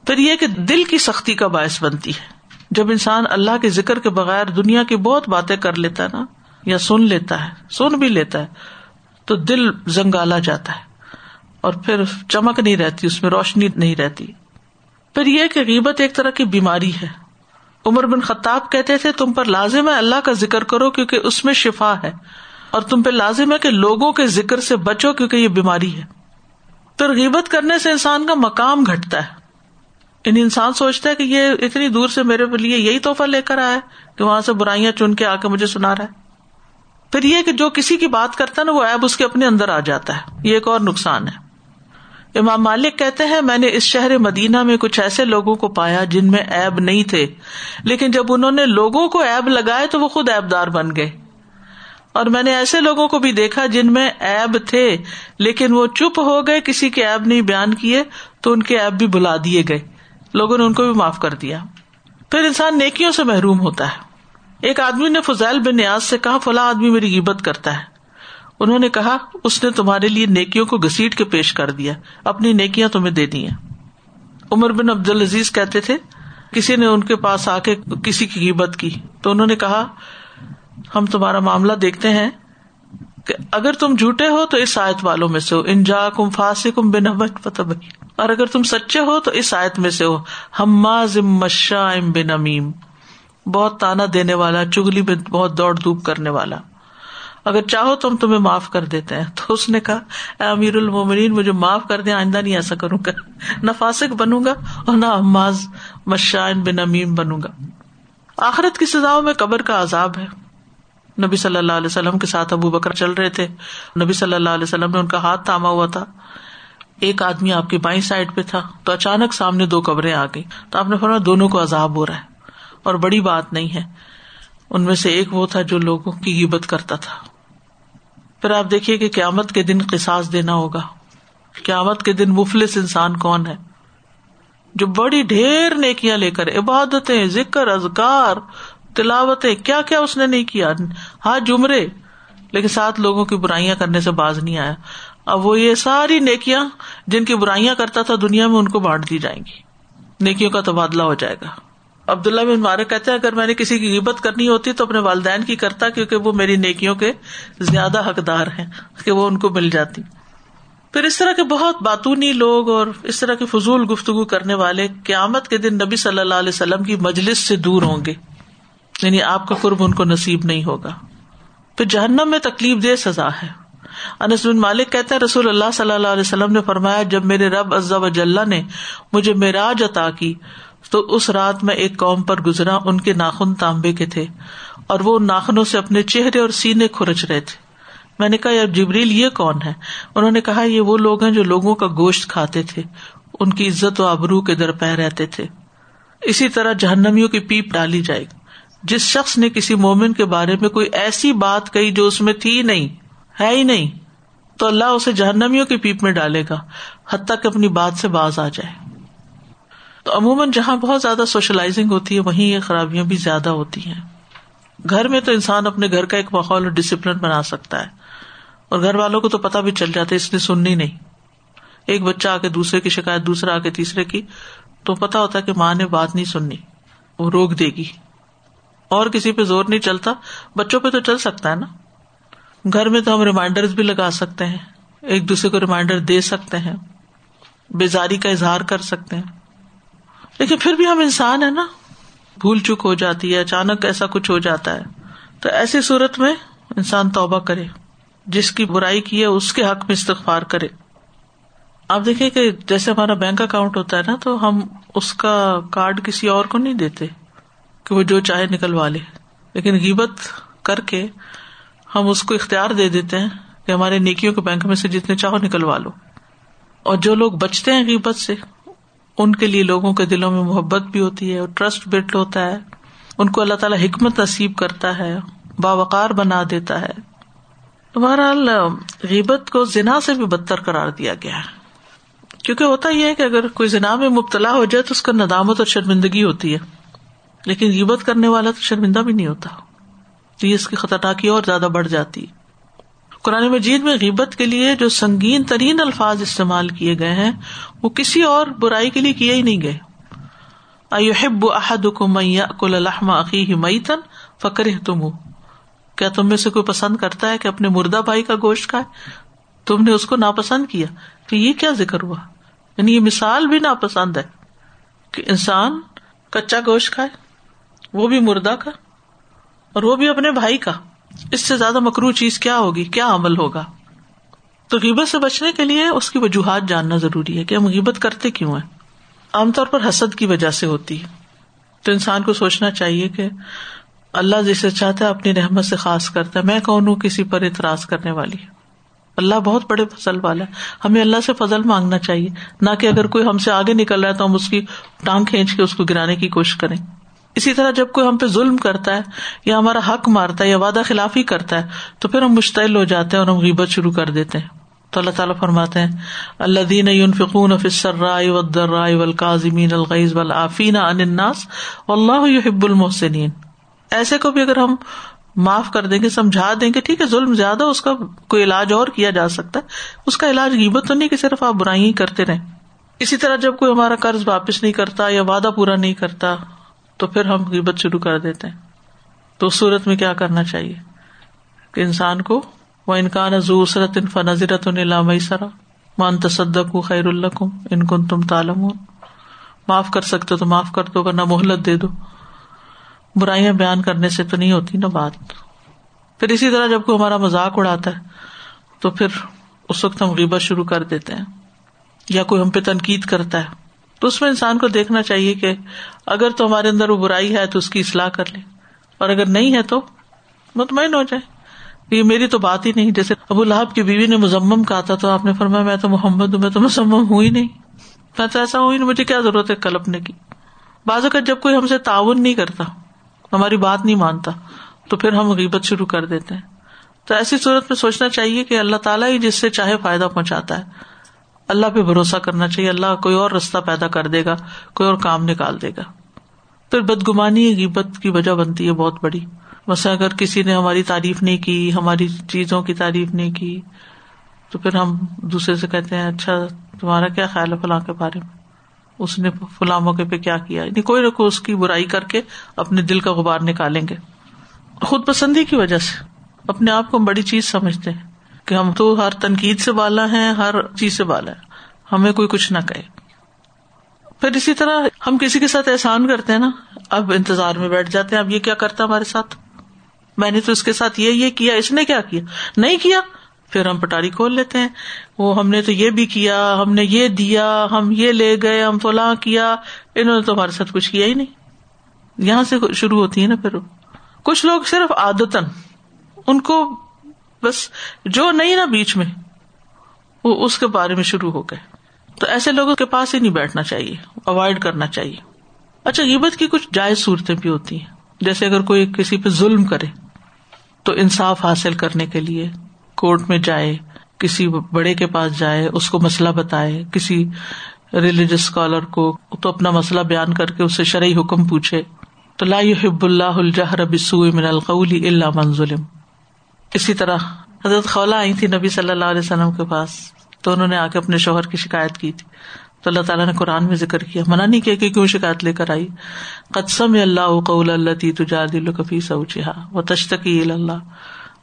پھر یہ کہ دل کی سختی کا باعث بنتی ہے۔ جب انسان اللہ کے ذکر کے بغیر دنیا کی بہت باتیں کر لیتا ہے نا، یا سن لیتا ہے، سن بھی لیتا ہے، تو دل زنگالا جاتا ہے۔ اور پھر چمک نہیں رہتی، اس میں روشنی نہیں رہتی۔ پھر یہ کہ غیبت ایک طرح کی بیماری ہے۔ عمر بن خطاب کہتے تھے، تم پر لازم ہے اللہ کا ذکر کرو کیونکہ اس میں شفا ہے۔ اور تم پہ لازم ہے کہ لوگوں کے ذکر سے بچو کیونکہ یہ بیماری ہے۔ تو غیبت کرنے سے انسان کا مقام گھٹتا ہے۔ یعنی انسان سوچتا ہے کہ یہ اتنی دور سے میرے لیے یہی تحفہ لے کر آیا کہ وہاں سے برائیاں چن کے آ کے مجھے سنا رہا ہے۔ پھر یہ کہ جو کسی کی بات کرتا ہے نا، وہ ایب اس کے اپنے اندر آ جاتا ہے۔ یہ ایک اور نقصان ہے۔ امام مالک کہتے ہیں، میں نے اس شہر مدینہ میں کچھ ایسے لوگوں کو پایا جن میں ایب نہیں تھے، لیکن جب انہوں نے لوگوں کو ایب لگائے تو وہ خود ایب دار بن گئے۔ اور میں نے ایسے لوگوں کو بھی دیکھا جن میں ایب تھے، لیکن وہ چپ ہو گئے، کسی کے ایب نہیں بیان کیے، تو ان کے ایب بھی بلا دیے گئے۔ لوگوں نے ان کو بھی معاف کر دیا۔ پھر انسان نیکیوں سے محروم ہوتا ہے۔ ایک آدمی نے فضیل بن نیاز سے کہا، فلاں آدمی میری عبت کرتا ہے۔ انہوں نے کہا، اس نے تمہارے لیے نیکیوں کو گسیٹ کے پیش کر دیا، اپنی نیکیاں تمہیں دے دی عمر بن عبد العزیز کہتے تھے، کسی نے ان کے پاس آ کے کسی کی عبت کی۔ تو انہوں نے کہا، ہم تمہارا معاملہ دیکھتے ہیں کہ اگر تم جھوٹے ہو تو اس آیت والوں میں سے ہو۔ انجا کم فاسی کم بن اور اگر تم سچے ہو تو اس آیت میں سے ہو۔ ہم مشا ام بن امیم، بہت تانا دینے والا، چگلی میں بہت دوڑ دھوپ کرنے والا۔ اگر چاہو تو ہم تمہیں معاف کر دیتے ہیں۔ تو اس نے کہا امیر المومنین، مجھے معاف کر دیں، آئندہ نہیں ایسا کروں گا۔ نہ فاسک بنوں گا اور نہ اماز مشائن بن امیم بنوں گا۔ آخرت کی سزاؤں میں قبر کا عذاب ہے۔ نبی صلی اللہ علیہ وسلم کے ساتھ ابو بکر چل رہے تھے۔ نبی صلی اللہ علیہ وسلم نے ان کا ہاتھ تھاما ہوا تھا۔ ایک آدمی آپ کی بائیں سائڈ پہ تھا تو اچانک سامنے دو قبریں آ گئی تو آپ نے فرمایا دونوں کو عذاب ہو رہا ہے اور بڑی بات نہیں ہے۔ ان میں سے ایک وہ تھا جو لوگوں کی عبت کرتا تھا۔ پھر آپ دیکھیے کہ قیامت کے دن قساس دینا ہوگا۔ قیامت کے دن مفلس انسان کون ہے؟ جو بڑی ڈھیر نیکیاں لے کر عبادتیں، ذکر ازکار تلاوتیں کیا کیا اس نے نہیں کیا؟ ہاں جمرے لیکن سات لوگوں کی برائیاں کرنے سے باز نہیں آیا۔ اب وہ یہ ساری نیکیاں جن کی برائیاں کرتا تھا دنیا میں ان کو بانٹ دی جائیں گی۔ نیکیوں کا تبادلہ ہو جائے گا۔ عبداللہ بن مارک کہتے ہیں، اگر میں نے کسی کی عبت کرنی ہوتی تو اپنے والدین کی کرتا کیونکہ وہ میری نیکیوں کے زیادہ حقدار ہیں، کہ وہ ان کو مل جاتی۔ پھر اس طرح کے بہت باتونی لوگ اور اس طرح کی فضول گفتگو کرنے والے قیامت کے دن نبی صلی اللہ علیہ وسلم کی مجلس سے دور ہوں گے۔ یعنی آپ کا قرب ان کو نصیب نہیں ہوگا۔ پھر جہنم میں تکلیف دہ سزا ہے۔ انس بن مالک کہتے ہیں، رسول اللہ صلی اللہ علیہ وسلم نے فرمایا، جب میرے رب عزا وجاللہ نے مجھے معراج عطا کی، تو اس رات میں ایک قوم پر گزرا، ان کے ناخن تانبے کے تھے، اور وہ ناخنوں سے اپنے چہرے اور سینے کھرچ رہے تھے۔ میں نے کہا یار جبریل، یہ کون ہے؟ انہوں نے کہا، یہ وہ لوگ ہیں جو لوگوں کا گوشت کھاتے تھے، ان کی عزت و ابرو کے در پہ رہتے تھے۔ اسی طرح جہنمیوں کی پیپ ڈالی جائے گی۔ جس شخص نے کسی مومن کے بارے میں کوئی ایسی بات کہی جو اس میں تھی نہیں ہے ہی نہیں۔ تو اللہ اسے جہنمیوں کی پیپ میں ڈالے گا، حتیٰ کہ اپنی بات سے باز آ جائے۔ تو عموماً جہاں بہت زیادہ سوشلائزنگ ہوتی ہے، وہیں یہ خرابیاں بھی زیادہ ہوتی ہیں۔ گھر میں تو انسان اپنے گھر کا ایک ماحول اور ڈسپلن بنا سکتا ہے۔ اور گھر والوں کو تو پتا بھی چل جاتا ہے، اس نے سننی نہیں۔ ایک بچہ آ کے دوسرے کی شکایت، دوسرا آ کے تیسرے کی، تو پتا ہوتا ہے کہ ماں نے بات نہیں سننی۔ وہ روک دے گی۔ اور کسی پہ زور نہیں چلتا، بچوں پہ تو چل سکتا ہے نا۔ گھر میں تو ہم ریمائنڈر بھی لگا سکتے ہیں، ایک دوسرے کو ریمائنڈر دے سکتے ہیں، بیزاری کا اظہار کر سکتے ہیں۔ لیکن پھر بھی ہم انسان ہے نا، بھول چک ہو جاتی ہے، اچانک ایسا کچھ ہو جاتا ہے۔ تو ایسی صورت میں انسان توبہ کرے، جس کی برائی کی ہے اس کے حق میں استغفار کرے۔ آپ دیکھیں کہ جیسے ہمارا بینک اکاؤنٹ ہوتا ہے نا، تو ہم اس کا کارڈ کسی اور کو نہیں دیتے کہ وہ جو چاہے نکلوا لے۔ لیکن غیبت کر کے ہم اس کو اختیار دے دیتے ہیں کہ ہمارے نیکیوں کے بینک میں سے جتنے چاہو نکلوا لو۔ اور جو لوگ بچتے ہیں غیبت سے، ان کے لیے لوگوں کے دلوں میں محبت بھی ہوتی ہے اور ٹرسٹ بلڈ ہوتا ہے۔ ان کو اللہ تعالیٰ حکمت نصیب کرتا ہے، باوقار بنا دیتا ہے۔ بہرحال، غیبت کو زنا سے بھی بدتر کرار دیا گیا ہے۔ کیونکہ ہوتا یہ ہے کہ اگر کوئی زنا میں مبتلا ہو جائے تو اس کا ندامت اور شرمندگی ہوتی ہے۔ لیکن غیبت کرنے والا تو شرمندہ بھی نہیں ہوتا۔ تو یہ اس کی خطرناکی اور زیادہ بڑھ جاتی۔ قرآن مجید میں غیبت کے لیے جو سنگین ترین الفاظ استعمال کیے گئے ہیں، وہ کسی اور برائی کے لیے کیے ہی نہیں گئے۔ ایحب احدکم من یاکل لحم اخیہ میتا تم کیا تم میں سے کوئی پسند کرتا ہے کہ اپنے مردہ بھائی کا گوشت کھائے؟ تم نے اس کو ناپسند کیا۔ کہ یہ کیا ذکر ہوا؟ یعنی یہ مثال بھی ناپسند ہے کہ انسان کچا گوشت کھائے، وہ بھی مردہ کا۔ اور وہ بھی اپنے بھائی کا۔ اس سے زیادہ مکرو چیز کیا ہوگی؟ کیا عمل ہوگا؟ تو غیبت سے بچنے کے لیے اس کی وجوہات جاننا ضروری ہے کہ ہم غیبت کرتے کیوں ہیں۔ عام طور پر حسد کی وجہ سے ہوتی ہے۔ تو انسان کو سوچنا چاہیے کہ اللہ جسے چاہتا ہے اپنی رحمت سے خاص کرتا ہے۔ میں کون ہوں؟ کسی پر اعتراض کرنے والی۔ اللہ بہت بڑے فضل والا ہے۔ ہمیں اللہ سے فضل مانگنا چاہیے۔ نہ کہ اگر کوئی ہم سے آگے نکل رہا ہے تو ہم اس کی ٹانگ کھینچ کے اس کو گرانے کی کوشش کریں۔ اسی طرح جب کوئی ہم پہ ظلم کرتا ہے یا ہمارا حق مارتا ہے یا وعدہ خلافی کرتا ہے، تو پھر ہم مشتعل ہو جاتے ہیں اور ہم غیبت شروع کر دیتے ہیں۔ تو اللہ تعالیٰ فرماتے ہیں اللہ دین فکون فصر رائے ودر رائے ولقاظمین الغیز ولافین اناس اللہ حب المحسنین۔ ایسے کو بھی اگر ہم معاف کر دیں گے، سمجھا دیں گے، ٹھیک ہے، ظلم زیادہ، اس کا کوئی علاج اور کیا جا سکتا ہے۔ اس کا علاج غیبت تو نہیں کہ صرف آپ برائی کرتے رہیں۔ اسی طرح جب کوئی ہمارا قرض واپس نہیں کرتا یا وعدہ پورا نہیں کرتا تو پھر ہم غیبت شروع کر دیتے ہیں۔ تو اس صورت میں کیا کرنا چاہیے؟ کہ انسان کو وہ انکان زورت ان فنزرت ان سرا مان تصدق خیر اللہ ان کن تم تالم معاف کر سکتے تو معاف کر دو، ورنہ محلت دے دو۔ برائیاں بیان کرنے سے تو نہیں ہوتی نا بات۔ پھر اسی طرح جب کوئی ہمارا مذاق اڑاتا ہے، تو پھر اس وقت ہم غیبت شروع کر دیتے ہیں۔ یا کوئی ہم پہ تنقید کرتا ہے۔ تو اس میں انسان کو دیکھنا چاہیے کہ اگر تو ہمارے اندر وہ برائی ہے تو اس کی اصلاح کر لے اور اگر نہیں ہے تو مطمئن ہو جائے یہ میری تو بات ہی نہیں، جیسے ابو لہب کی بیوی نے مزمم کہا تھا تو آپ نے فرمایا، میں تو محمد ہوں، میں تو مزمم ہوں ہی نہیں۔ میں تو ایسا ہوں ہی نہیں، مجھے کیا ضرورت ہے کلپنے کی؟ بعض اوقات جب کوئی ہم سے تعاون نہیں کرتا، ہماری بات نہیں مانتا، تو پھر ہم غیبت شروع کر دیتے ہیں۔ تو ایسی صورت میں سوچنا چاہیے کہ اللہ تعالیٰ ہی جس سے چاہے فائدہ پہنچاتا ہے۔ اللہ پہ بھروسہ کرنا چاہیے، اللہ کوئی اور رستہ پیدا کر دے گا، کوئی اور کام نکال دے گا۔ پھر بدگمانی، غیبت کی وجہ بنتی ہے بہت بڑی۔ بس اگر کسی نے ہماری تعریف نہیں کی، ہماری چیزوں کی تعریف نہیں کی، تو پھر ہم دوسرے سے کہتے ہیں اچھا تمہارا کیا خیال ہے فلاں کے بارے میں؟ اس نے فلاں موقع پہ کیا کیا؟ یعنی کوئی نہ کوئی اس کی برائی کر کے اپنے دل کا غبار نکالیں گے۔ خود پسندی کی وجہ سے اپنے آپ کو ہم بڑی چیز سمجھتے ہیں۔ کہ ہم تو ہر تنقید سے بالا ہیں، ہر چیز سے بالا ہے ہمیں کوئی کچھ نہ کہے۔ پھر اسی طرح ہم کسی کے ساتھ احسان کرتے ہیں نا، اب انتظار میں بیٹھ جاتے ہیں، اب یہ کیا کرتا ہمارے ساتھ؟ میں نے تو اس کے ساتھ یہ یہ کیا، اس نے کیا کیا؟ نہیں کیا۔ پھر ہم پٹاری کھول لیتے ہیں۔ وہ ہم نے تو یہ بھی کیا، ہم نے یہ دیا، ہم یہ لے گئے، ہم فلاں کیا۔ انہوں نے تو ہمارے ساتھ کچھ کیا ہی نہیں۔ یہاں سے شروع ہوتی ہے نا پھر۔ کچھ لوگ صرف آدتن ان کو بس جو نہیں نا بیچ میں، وہ اس کے بارے میں شروع ہو گئے۔ تو ایسے لوگوں کے پاس ہی نہیں بیٹھنا چاہیے اوائڈ کرنا چاہیے۔ اچھا غیبت کی کچھ جائز صورتیں بھی ہوتی ہیں۔ جیسے اگر کوئی کسی پہ ظلم کرے، تو انصاف حاصل کرنے کے لیے کورٹ میں جائے، کسی بڑے کے پاس جائے، اس کو مسئلہ بتائے، کسی ریلیجس اسکالر کو تو اپنا مسئلہ بیان کر کے اسے شرعی حکم پوچھے۔ تو لا حب اللہ الجہر بسو من القلی اللہ من ظلم۔ اسی طرح حضرت خولا آئی تھی نبی صلی اللہ علیہ وسلم کے پاس، تو انہوں نے آ کے اپنے شوہر کی شکایت کی تھی۔ تو اللہ تعالیٰ نے قرآن میں ذکر کیا۔ منع نہیں کیا کہ کیوں شکایت لے کر آئی؟ قدسم اللہ قول اللہ تی تجا دل کفی سوچا وہ تشتقی اللہ۔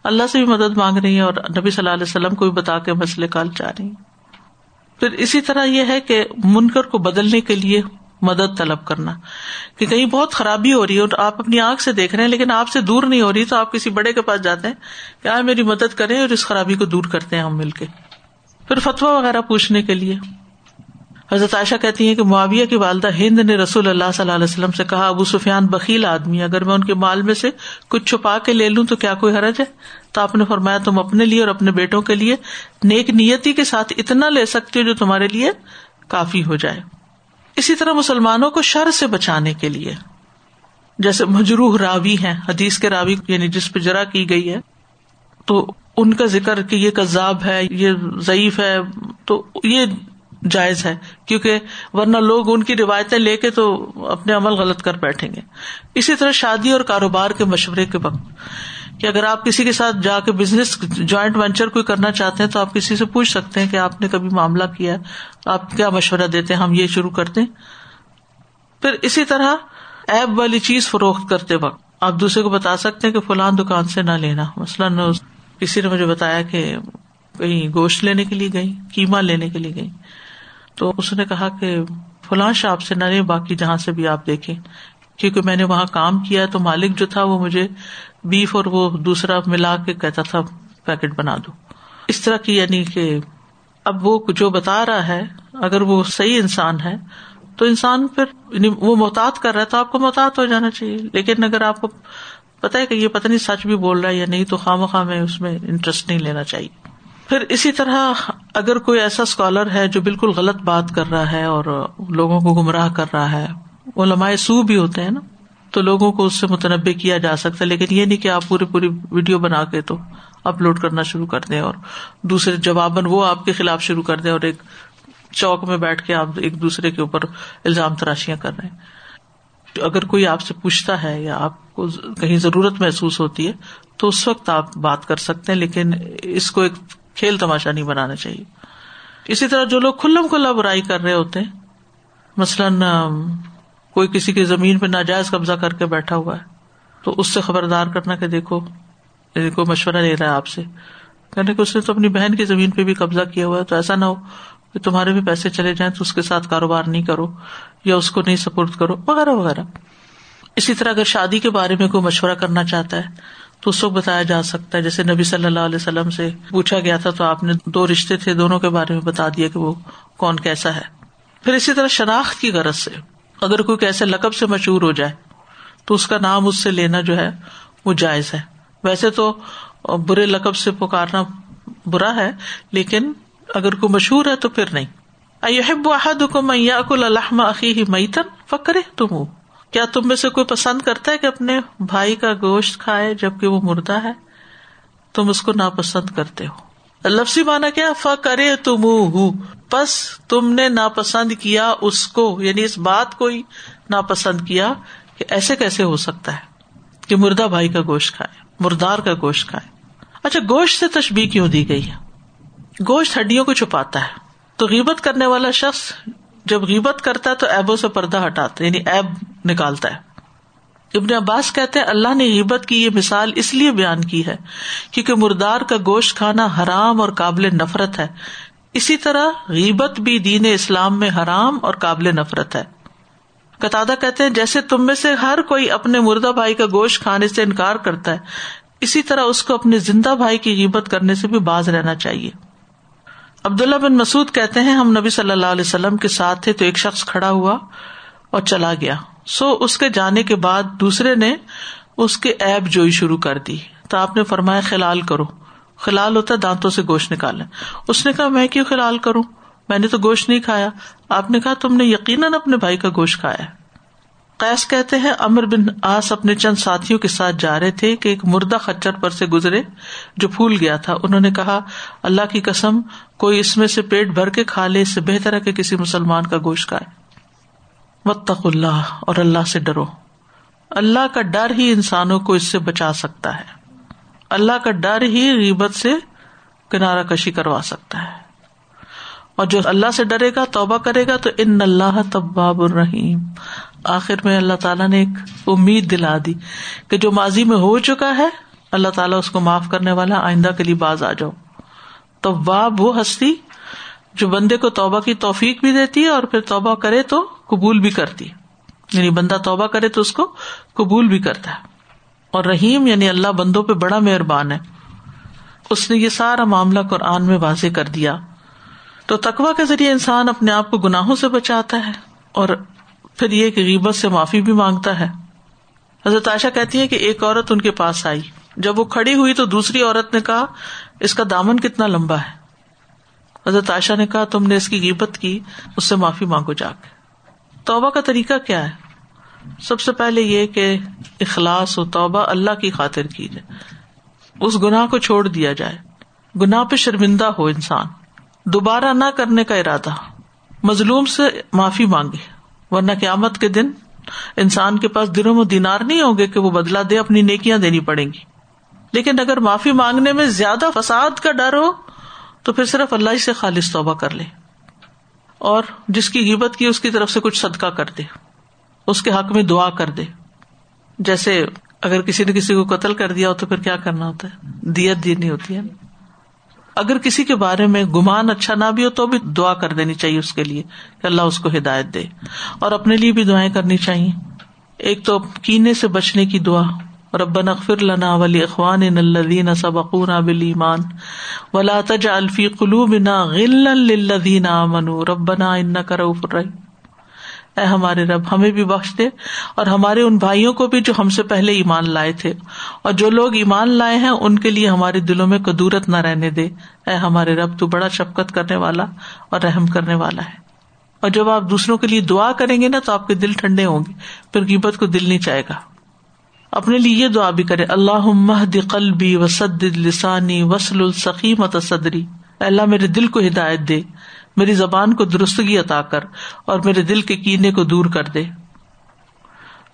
اللہ سے بھی مدد مانگ رہی ہے اور نبی صلی اللہ علیہ وسلم کو بھی بتا کے مسئلے کال چاہ رہی پھر اسی طرح یہ ہے کہ منکر کو بدلنے کے لیے مدد طلب کرنا کہ کہیں بہت خرابی ہو رہی ہے اور آپ اپنی آنکھ سے دیکھ رہے ہیں لیکن آپ سے دور نہیں ہو رہی تو آپ کسی بڑے کے پاس جاتے ہیں کہ آئے میری مدد کریں اور اس خرابی کو دور کرتے ہیں ہم مل کے۔ پھر فتوا وغیرہ پوچھنے کے لیے۔ حضرت عائشہ کہتی ہیں کہ معاویہ کی والدہ ہند نے رسول اللہ صلی اللہ علیہ وسلم سے کہا، ابو سفیان بکیل آدمی، اگر میں ان کے مال میں سے کچھ چھپا کے لے لوں تو کیا کوئی حرج ہے؟ تو آپ نے فرمایا، تم اپنے لیے اور اپنے بیٹوں کے لیے نیک نیتی کے ساتھ اتنا لے سکتے ہو جو تمہارے لیے کافی ہو جائے۔ اسی طرح مسلمانوں کو شر سے بچانے کے لیے۔ جیسے مجروح راوی ہے حدیث کے راوی یعنی جس پہ جرا کی گئی ہے، تو ان کا ذکر کہ یہ کذاب ہے، یہ ضعیف ہے، تو یہ جائز ہے، کیونکہ ورنہ لوگ ان کی روایتیں لے کے تو اپنے عمل غلط کر بیٹھیں گے۔ اسی طرح شادی اور کاروبار کے مشورے کے وقت۔ کہ اگر آپ کسی کے ساتھ جا کے بزنس جوائنٹ وینچر کوئی کرنا چاہتے ہیں تو آپ کسی سے پوچھ سکتے ہیں کہ آپ نے کبھی معاملہ کیا ہے، آپ کیا مشورہ دیتے ہیں، ہم یہ شروع کرتے پھر اسی طرح ایپ والی چیز فروخت کرتے وقت آپ دوسرے کو بتا سکتے ہیں کہ فلان دکان سے نہ لینا۔ مثلاً کسی نے مجھے بتایا کہ کہیں گوشت لینے کے لیے گئی کیما لینے کے لیے گئی تو اس نے کہا کہ فلاں شاپ سے نہ لیں، باقی جہاں سے بھی آپ دیکھیں۔ کیونکہ میں نے وہاں کام کیا تو مالک جو تھا وہ مجھے بیف اور وہ دوسرا ملا کے کہتا تھا، پیکٹ بنا دو. اس طرح کی یعنی کہ اب وہ جو بتا رہا ہے، اگر وہ صحیح انسان ہے، تو انسان پھر یعنی وہ محتاط کر رہا ہے تو آپ کو محتاط ہو جانا چاہیے۔ لیکن اگر آپ کو پتا ہے کہ یہ پتہ نہیں سچ بھی بول رہا ہے یا نہیں، تو خواہ مخواہ میں اس میں انٹرسٹ نہیں لینا چاہیے۔ پھر اسی طرح اگر کوئی ایسا اسکالر ہے جو بالکل غلط بات کر رہا ہے اور لوگوں کو گمراہ کر رہا ہے وہ لمائے سو بھی ہوتے ہیں نا تو لوگوں کو اس سے متنوع کیا جا سکتا ہے، لیکن یہ نہیں کہ آپ پوری پوری ویڈیو بنا کے تو اپلوڈ کرنا شروع کر دیں اور دوسرے جواباً وہ آپ کے خلاف شروع کر دیں اور ایک چوک میں بیٹھ کے آپ ایک دوسرے کے اوپر الزام تراشیاں کر رہے ہیں۔ اگر کوئی آپ سے پوچھتا ہے یا آپ کو کہیں ضرورت محسوس ہوتی ہے، تو اس وقت آپ بات کر سکتے ہیں، لیکن اس کو ایک کھیل تماشا نہیں بنانا چاہیے۔ اسی طرح جو لوگ کھلم کھلا برائی کر رہے ہوتے ہیں، مثلاً کوئی کسی کی زمین پہ ناجائز قبضہ کر کے بیٹھا ہوا ہے۔ تو اس سے خبردار کرنا کہ دیکھو کوئی مشورہ لے رہا ہے آپ سے۔ کہنے کہ اس نے تو اپنی بہن کی زمین پہ بھی قبضہ کیا ہوا ہے، تو ایسا نہ ہو کہ تمہارے بھی پیسے چلے جائیں تو اس کے ساتھ کاروبار نہیں کرو یا اس کو نہیں سپورٹ کرو، وغیرہ وغیرہ۔ اسی طرح اگر شادی کے بارے میں کوئی مشورہ کرنا چاہتا ہے، تو اس وقت بتایا جا سکتا ہے۔ جیسے نبی صلی اللہ علیہ وسلم سے پوچھا گیا تھا، تو آپ نے دو رشتے تھے، دونوں کے بارے میں بتا دیا کہ وہ کون کیسا ہے۔ پھر اسی طرح شناخت کی غرض سے۔ اگر کوئی کیسے لقب سے مشہور ہو جائے تو اس کا نام اس سے لینا جو ہے وہ جائز ہے۔ ویسے تو برے لقب سے پکارنا برا ہے، لیکن اگر کوئی مشہور ہے تو پھر نہیں۔ عقی میتن فکرے تم کیا تم میں سے کوئی پسند کرتا ہے کہ اپنے بھائی کا گوشت کھائے جبکہ وہ مردہ ہے؟ تم اس کو ناپسند کرتے ہو۔ لفظی مانا کیا؟ فکرے تم بس تم نے ناپسند کیا اس کو یعنی اس بات کو ہی ناپسند کیا کہ ایسے کیسے ہو سکتا ہے کہ مردہ بھائی کا گوشت کھائے، مردار کا گوشت کھائے۔ اچھا گوشت سے تشبیح کیوں دی گئی ہے؟ گوشت ہڈیوں کو چھپاتا ہے۔ تو غیبت کرنے والا شخص جب غیبت کرتا ہے تو ایبوں سے پردہ ہٹاتا یعنی ایب نکالتا ہے۔ ابن عباس کہتے ہیں اللہ نے غیبت کی یہ مثال اس لیے بیان کی ہے کیونکہ مردار کا گوشت کھانا حرام اور قابل نفرت ہے۔ اسی طرح غیبت بھی دین اسلام میں حرام اور قابل نفرت ہے۔ قطع کہتے ہیں جیسے تم میں سے ہر کوئی اپنے مردہ بھائی کا گوشت کھانے سے انکار کرتا ہے، اسی طرح اس کو اپنے زندہ بھائی کی غیبت کرنے سے بھی باز رہنا چاہیے۔ عبداللہ بن مسعد کہتے ہیں ہم نبی صلی اللہ علیہ وسلم کے ساتھ تھے تو ایک شخص کھڑا ہوا اور چلا گیا۔ سو اس کے جانے کے بعد دوسرے نے اس کے ایب جوئی شروع کر دی تو آپ نے فرمایا خلال کرو۔ خلال ہوتا ہے دانتوں سے گوشت نکالے اس نے کہا، میں کیوں خلال کروں؟ میں نے تو گوشت نہیں کھایا۔ آپ نے کہا، تم نے یقیناً اپنے بھائی کا گوشت کھایا قیس کہتے ہیں امر بن آس اپنے چند ساتھیوں کے ساتھ جا رہے تھے کہ ایک مردہ خچر پر سے گزرے جو پھول گیا تھا۔ انہوں نے کہا، اللہ کی قسم، کوئی اس میں سے پیٹ بھر کے کھا لے، اس سے بہتر ہے کہ کسی مسلمان کا گوشت کھائے۔ متق اللہ اور اللہ سے ڈرو۔ اللہ کا ڈر ہی انسانوں کو اس سے بچا سکتا ہے۔ اللہ کا ڈر ہی غیبت سے کنارا کشی کروا سکتا ہے۔ اور جو اللہ سے ڈرے گا، توبہ کرے گا، تو ان اللہ طباب الرحیم۔ آخر میں اللہ تعالیٰ نے ایک امید دلا دی کہ جو ماضی میں ہو چکا ہے، اللہ تعالیٰ اس کو معاف کرنے والا آئندہ کے لیے باز آ جاؤ۔ تو واب وہ ہستی جو بندے کو توبہ کی توفیق بھی دیتی ہے اور پھر توبہ کرے تو قبول بھی کرتی یعنی بندہ توبہ کرے تو اس کو قبول بھی کرتا ہے۔ اور رحیم یعنی اللہ بندوں پہ بڑا مہربان ہے۔ اس نے یہ سارا معاملہ قرآن میں واضح کر دیا۔ تو تقوا کے ذریعے انسان اپنے آپ کو گناہوں سے بچاتا ہے اور پھر یہ کہ غیبت سے معافی بھی مانگتا ہے۔ حضرت عائشہ کہتی ہے کہ ایک عورت ان کے پاس آئی۔ جب وہ کھڑی ہوئی تو دوسری عورت نے کہا، اس کا دامن کتنا لمبا ہے۔ حضرت عائشہ نے کہا، تم نے اس کی غیبت کی، اس سے معافی مانگو جا کے۔ توبہ کا طریقہ کیا ہے؟ سب سے پہلے یہ کہ اخلاص و توبہ اللہ کی خاطر کی جائے۔ اس گناہ کو چھوڑ دیا جائے۔ گناہ پہ شرمندہ ہو انسان۔ دوبارہ نہ کرنے کا ارادہ۔ مظلوم سے معافی مانگے۔ ورنہ قیامت کے دن انسان کے پاس درم و دینار نہیں ہوں گے کہ وہ بدلا دے، اپنی نیکیاں دینی پڑیں گی۔ لیکن اگر معافی مانگنے میں زیادہ فساد کا ڈر ہو تو پھر صرف اللہ ہی سے خالص توبہ کر لے اور جس کی غیبت کی اس کی طرف سے کچھ صدقہ کر دے اس کے حق میں دعا کر دے جیسے اگر کسی نے کسی کو قتل کر دیا ہو تو پھر کیا کرنا ہوتا ہے؟ دیت دینی ہوتی ہے اگر کسی کے بارے میں گمان اچھا نہ بھی ہو تو بھی دعا کر دینی چاہیے اس کے لیے کہ اللہ اس کو ہدایت دے اور اپنے لیے بھی دعائیں کرنی چاہیے۔ ایک تو کینے سے بچنے کی دعا۔ رب نغفر لنا ولی اخوان الذین سبقونا بالایمان ولا تجعل فی قلوبنا غلا للذین آمنوا. ربنا انک رؤوف الرحیم اے ہمارے رب، ہمیں بھی بخش دے اور ہمارے ان بھائیوں کو بھی جو ہم سے پہلے ایمان لائے تھے اور جو لوگ ایمان لائے ہیں، ان کے لیے ہمارے دلوں میں کدورت نہ رہنے دے۔ اے ہمارے رب، تو بڑا شفقت کرنے والا اور رحم کرنے والا ہے۔ اور جب آپ دوسروں کے لیے دعا کریں گے نا، تو آپ کے دل ٹھنڈے ہوں گے، پھر قیمت کو دل نہیں چاہے گا۔ اپنے لیے یہ دعا بھی کرے۔ اللہ مہد قلبی وسد لسانی وسل السقیمت صدری۔ اللہ میرے دل کو ہدایت دے، میری زبان کو درستگی عطا کر اور میرے دل کے کینے کو دور کر دے۔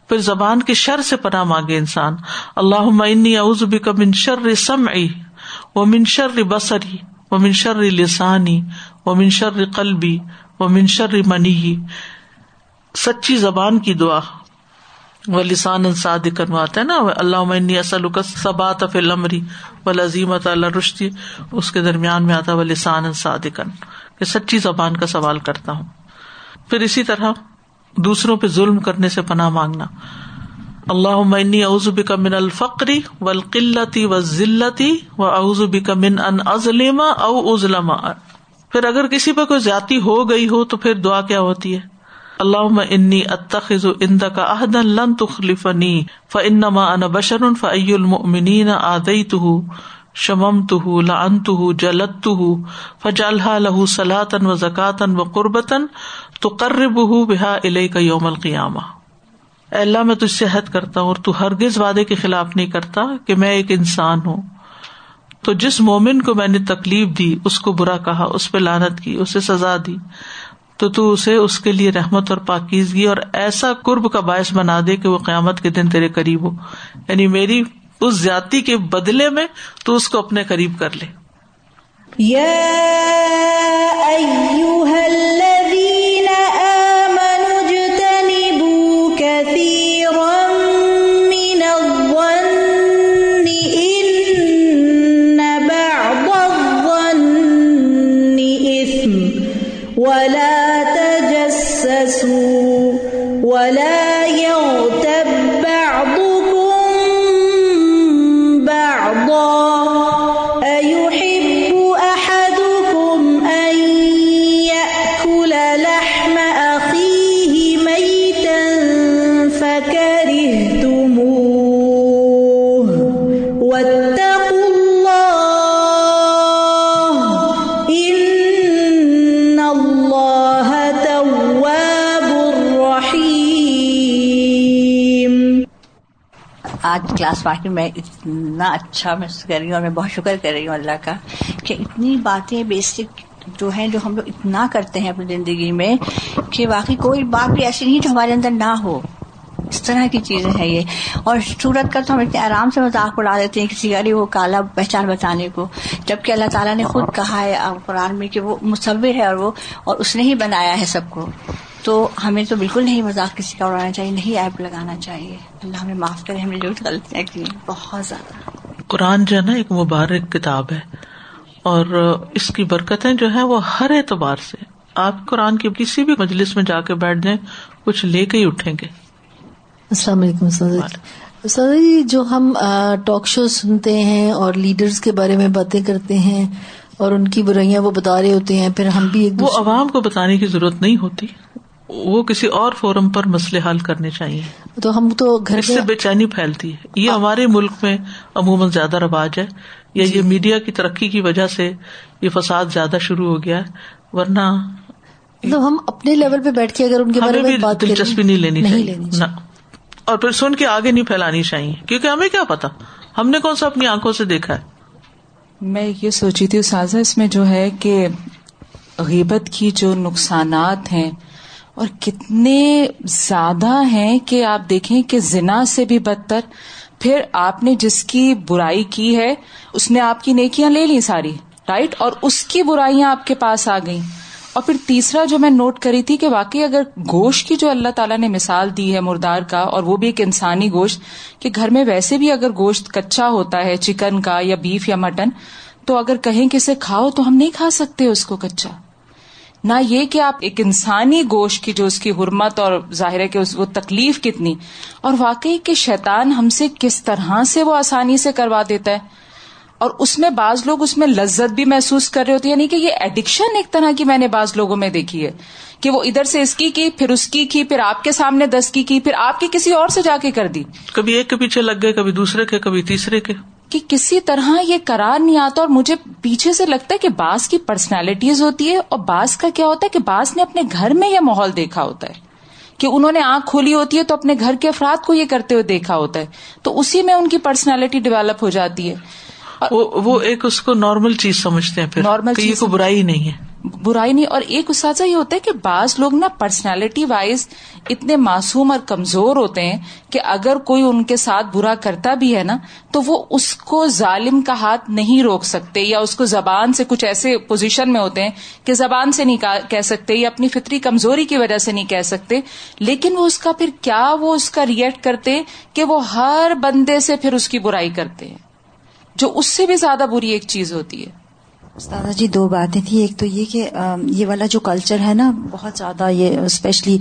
پھر زبان کے شر سے پناہ مانگے انسان۔ اللہ بک من شر سمعی و من شر بصری و من شر لسانی و من شر قلبی و من شر منی۔ سچی زبان کی دعا۔ وہ لسان صادقن آتا ہے نا اللہ اصل سبات فل عمری و لذیمت اللہ رشتی اس کے درمیان میں آتا وہ لسان صادقن کہ سچی زبان کا سوال کرتا ہوں۔ پھر اسی طرح دوسروں پہ ظلم کرنے سے پناہ مانگنا۔ اللہ معنی اعزب کا من الفقری و القلتی و ذلتی و اعزب کا من ان ازلم او ازلم پھر اگر کسی پہ کوئی زیادتی ہو گئی ہو تو پھر دعا کیا ہوتی ہے؟ اللہ انی اتخذ اند کا عہدن لن تخلفنی، فانما انا بشر فای المؤمنین آدیتہ شمم تو لن تو جلت تو فجالہ لہ سلاطن و زکاتن و قربتن تو اللہ، میں تجھ سے حد کرتا ہوں اور تو ہرگز وعدے کے خلاف نہیں کرتا کہ میں ایک انسان ہوں۔ تو جس مومن کو میں نے تکلیف دی، اس کو برا کہا، اس پہ لانت کی، اسے سزا دی۔ تو تو اسے اس کے لیے رحمت اور پاکیزگی اور ایسا قرب کا باعث بنا دے کہ وہ قیامت کے دن تیرے قریب ہو۔ یعنی میری اس زیادتی کے بدلے میں تو اس کو اپنے قریب کر لے۔ رسول کلاس واقعی میں اتنا اچھا محسوس کر رہی ہوں اور میں بہت شکر کر رہی ہوں اللہ کا کہ اتنی باتیں بیسک جو ہیں جو ہم لوگ اتنا کرتے ہیں اپنی زندگی میں کہ واقعی کوئی بات بھی ایسی نہیں جو ہمارے اندر نہ ہو۔ اس طرح کی چیزیں ہیں یہ۔ اور سورت کا تو ہم اتنے آرام سے مذاق اڑا دیتے ہیں کسی گاڑی وہ کالا پہچان بتانے کو، جبکہ اللہ تعالیٰ نے خود کہا ہے قرآن میں کہ وہ مصور ہے اور وہ اور اس نے ہی بنایا ہے سب کو۔ تو ہمیں تو بالکل نہیں مذاق کسی کا اڑانا چاہیے نہیں ایپ لگانا چاہیے۔ اللہ ہمیں معاف کرے ہم نے جو غلطیاں کی بہت زیادہ۔ قرآن جو ہے نا ایک مبارک کتاب ہے۔ اور اس کی برکتیں جو ہے وہ ہر اعتبار سے۔ آپ قرآن کی کسی بھی مجلس میں جا کے بیٹھ جائیں کچھ لے کے ہی اٹھیں گے۔ السلام علیکم سر جی۔ جو ہم ٹاک شو سنتے ہیں اور لیڈرز کے بارے میں باتیں کرتے ہیں اور ان کی برائیاں وہ بتا رہے ہوتے ہیں پھر ہم بھی وہ عوام کو بتانے کی ضرورت نہیں ہوتی۔ وہ کسی اور فورم پر مسئلے حل کرنے چاہیے۔ تو ہم تو گھر سے بے چینی پھیلتی ہے۔ یہ ہمارے ملک میں عموماً زیادہ رواج ہے۔ یا یہ میڈیا کی ترقی کی وجہ سے یہ فساد زیادہ شروع ہو گیا ہے۔ ورنہ مطلب ہم اپنے لیول پہ بیٹھ کے اگر ان کے بارے میں دلچسپی نہیں لینی چاہیے۔ اور پھر سن کے آگے نہیں پھیلانی چاہیے۔ کیونکہ ہمیں کیا پتا؟ ہم نے کون سا اپنی آنکھوں سے دیکھا ہے؟ میں یہ سوچی تھی سازا اس میں جو ہے کہ غیبت کی جو نقصانات ہیں اور کتنے زیادہ ہیں کہ آپ دیکھیں کہ زنا سے بھی بدتر۔ پھر آپ نے جس کی برائی کی ہے، اس نے آپ کی نیکیاں لے لی ساری رائٹ اور اس کی برائیاں آپ کے پاس آ گئی اور پھر تیسرا جو میں نوٹ کری تھی کہ واقعی اگر گوشت کی جو اللہ تعالیٰ نے مثال دی ہے مردار کا، اور وہ بھی ایک انسانی گوشت، کہ گھر میں ویسے بھی اگر گوشت کچا ہوتا ہے، چکن کا یا بیف یا مٹن، تو اگر کہیں کہ اسے کھاؤ تو ہم نہیں کھا سکتے اس کو کچا۔ نہ یہ کہ آپ ایک انسانی گوشت کی جو اس کی حرمت اور ظاہر ہے کہ وہ تکلیف کتنی، اور واقعی کہ شیطان ہم سے کس طرح سے وہ آسانی سے کروا دیتا ہے؟ اور اس میں بعض لوگ اس میں لذت بھی محسوس کر رہے ہوتے یعنی کہ یہ ایڈکشن ایک طرح کی میں نے بعض لوگوں میں دیکھی ہے کہ وہ ادھر سے اس کی کی، پھر اس کی کی، پھر آپ کے سامنے دس کی کی، پھر آپ کی کسی اور سے جا کے کر دی۔ کبھی ایک کے پیچھے لگ گئے، کبھی دوسرے کے، کبھی تیسرے کے۔ کہ کسی طرح یہ کرار نہیں آتا اور مجھے پیچھے سے لگتا ہے کہ باس کی پرسنالٹیز ہوتی ہے اور باس کا کیا ہوتا ہے کہ باس نے اپنے گھر میں یہ ماحول دیکھا ہوتا ہے کہ انہوں نے آنکھ کھولی ہوتی ہے تو اپنے گھر کے افراد کو یہ کرتے ہوئے دیکھا ہوتا ہے تو اسی میں ان کی پرسنالٹی ڈیولپ ہو جاتی ہے۔ وہ ایک اس کو نارمل چیز سمجھتے ہیں نارمل چیز کو برائی نہیں ہے۔ برائی نہیں، اور ایک اساتذہ یہ ہوتا ہے کہ بعض لوگ نا پرسنالٹی وائز اتنے معصوم اور کمزور ہوتے ہیں کہ اگر کوئی ان کے ساتھ برا کرتا بھی ہے نا، تو وہ اس کو ظالم کا ہاتھ نہیں روک سکتے یا اس کو زبان سے کچھ ایسے پوزیشن میں ہوتے ہیں کہ زبان سے نہیں کہہ سکتے یا اپنی فطری کمزوری کی وجہ سے نہیں کہہ سکتے، لیکن وہ اس کا پھر کیا وہ اس کا ریئیکٹ کرتے کہ وہ ہر بندے سے پھر اس کی برائی کرتے ہیں۔ جو اس سے بھی زیادہ بری ایک چیز ہوتی ہے۔ استاذہ جی دو باتیں تھیں۔ ایک تو یہ کہ یہ والا جو کلچر ہے نا، بہت زیادہ یہ اسپیشلی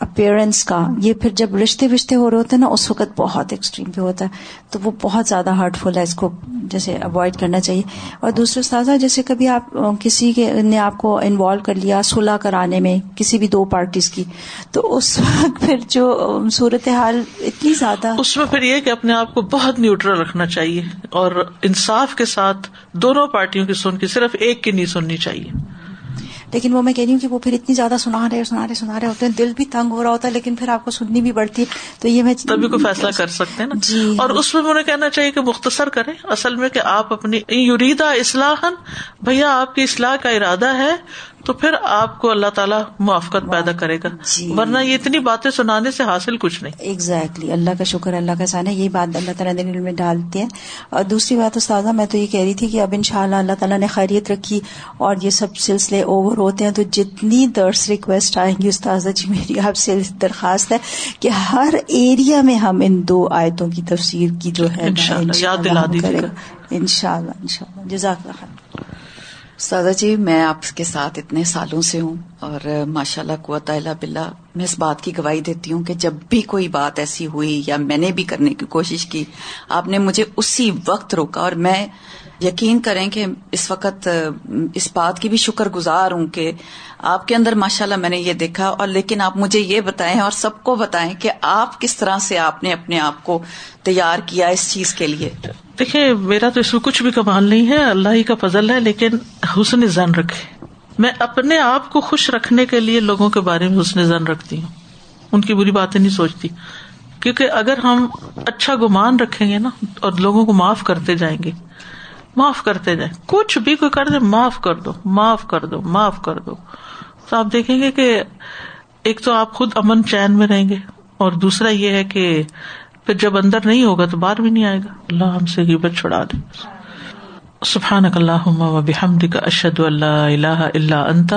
اپیئرنس کا، یہ پھر جب رشتے وشتے ہو رہے ہوتے ہیں نا، اس وقت بہت ایکسٹریم پہ ہوتا ہے۔ تو وہ بہت زیادہ ہارٹفل ہے، اس کو جیسے اوائڈ کرنا چاہیے۔ اور دوسرے استاذہ، جیسے کبھی آپ کسی کے، نے آپ کو انوالو کر لیا صلاح کرانے میں، کسی بھی دو پارٹیز کی، تو اس [LAUGHS] وقت پھر جو صورت حال اتنی زیادہ۔ اس میں پھر یہ کہ اپنے آپ کو بہت نیوٹرل رکھنا چاہیے اور انصاف کے ساتھ دونوں دونوں پارٹیوں کی سن کے صرف ایک کی نہیں سننی چاہیے۔ لیکن وہ میں کہہ رہی ہوں کہ وہ پھر اتنی زیادہ سنا رہے سنا رہے سنا رہے ہوتے ہیں دل بھی تنگ ہو رہا ہوتا ہے لیکن پھر آپ کو سننی بھی پڑتی ہے۔ تو یہ میں تبھی کو فیصلہ کر سکتے ہیں نا۔ جی۔ اور اس میں انہیں کہنا چاہیے کہ مختصر کریں۔ اصل میں کہ آپ اپنی یوریدا اصلاح بھیا آپ کی اصلاح کا ارادہ ہے۔ تو پھر آپ کو اللہ تعالیٰ موافقت پیدا کرے گا۔ جی۔ ورنہ یہ اتنی باتیں سنانے سے حاصل کچھ نہیں۔ Exactly exactly. اللہ کا شکر اللہ کا سانا یہ بات اللہ تعالیٰ دل میں ڈالتے ہیں۔ اور دوسری بات استاذہ میں تو یہ کہہ رہی تھی کہ اب ان شاء اللہ اللہ تعالیٰ نے خیریت رکھی اور یہ سب سلسلے اوور ہوتے ہیں تو جتنی درس ریکویسٹ آئیں گی استاذہ جی میری آپ سے درخواست ہے کہ ہر ایریا میں ہم ان دو آیتوں کی تفسیر کی جو ہے ان شاء اللہ ان شاء اللہ جزاک اللہ سادہ جی میں آپ کے ساتھ اتنے سالوں سے ہوں اور ماشاء اللہ قوت اللہ بلّہ میں اس بات کی گواہی دیتی ہوں کہ جب بھی کوئی بات ایسی ہوئی یا میں نے بھی کرنے کی کوشش کی، آپ نے مجھے اسی وقت روکا اور میں یقین کریں کہ اس وقت اس بات کی بھی شکر گزار ہوں کہ آپ کے اندر ماشاء اللہ میں نے یہ دیکھا اور لیکن آپ مجھے یہ بتائیں اور سب کو بتائیں کہ آپ کس طرح سے آپ نے اپنے آپ کو تیار کیا اس چیز کے لیے؟ دیکھیں، میرا تو اس میں کچھ بھی کمال نہیں ہے، اللہ ہی کا فضل ہے، لیکن حسن زن رکھے میں اپنے آپ کو خوش رکھنے کے لیے لوگوں کے بارے میں حسن زن رکھتی ہوں۔ ان کی بری باتیں نہیں سوچتی۔ کیونکہ اگر ہم اچھا گمان رکھیں گے نا اور لوگوں کو معاف کرتے جائیں گے معاف کرتے جائیں۔ کچھ بھی کوئی کر دے، معاف کر دو، معاف کر دو، معاف کر دو۔ تو آپ دیکھیں گے کہ ایک تو آپ خود امن چین میں رہیں گے اور دوسرا یہ ہے کہ پھر جب اندر نہیں ہوگا تو باہر بھی نہیں آئے گا۔ اللہ ہم سے غیبت چھڑا دے۔ سبحان اللہ و بحمد کا اشد اللہ اللہ اللہ انت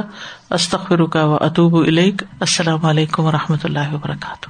استخر کا و اطوب السلام علیکم و رحمۃ اللہ وبرکاتہ۔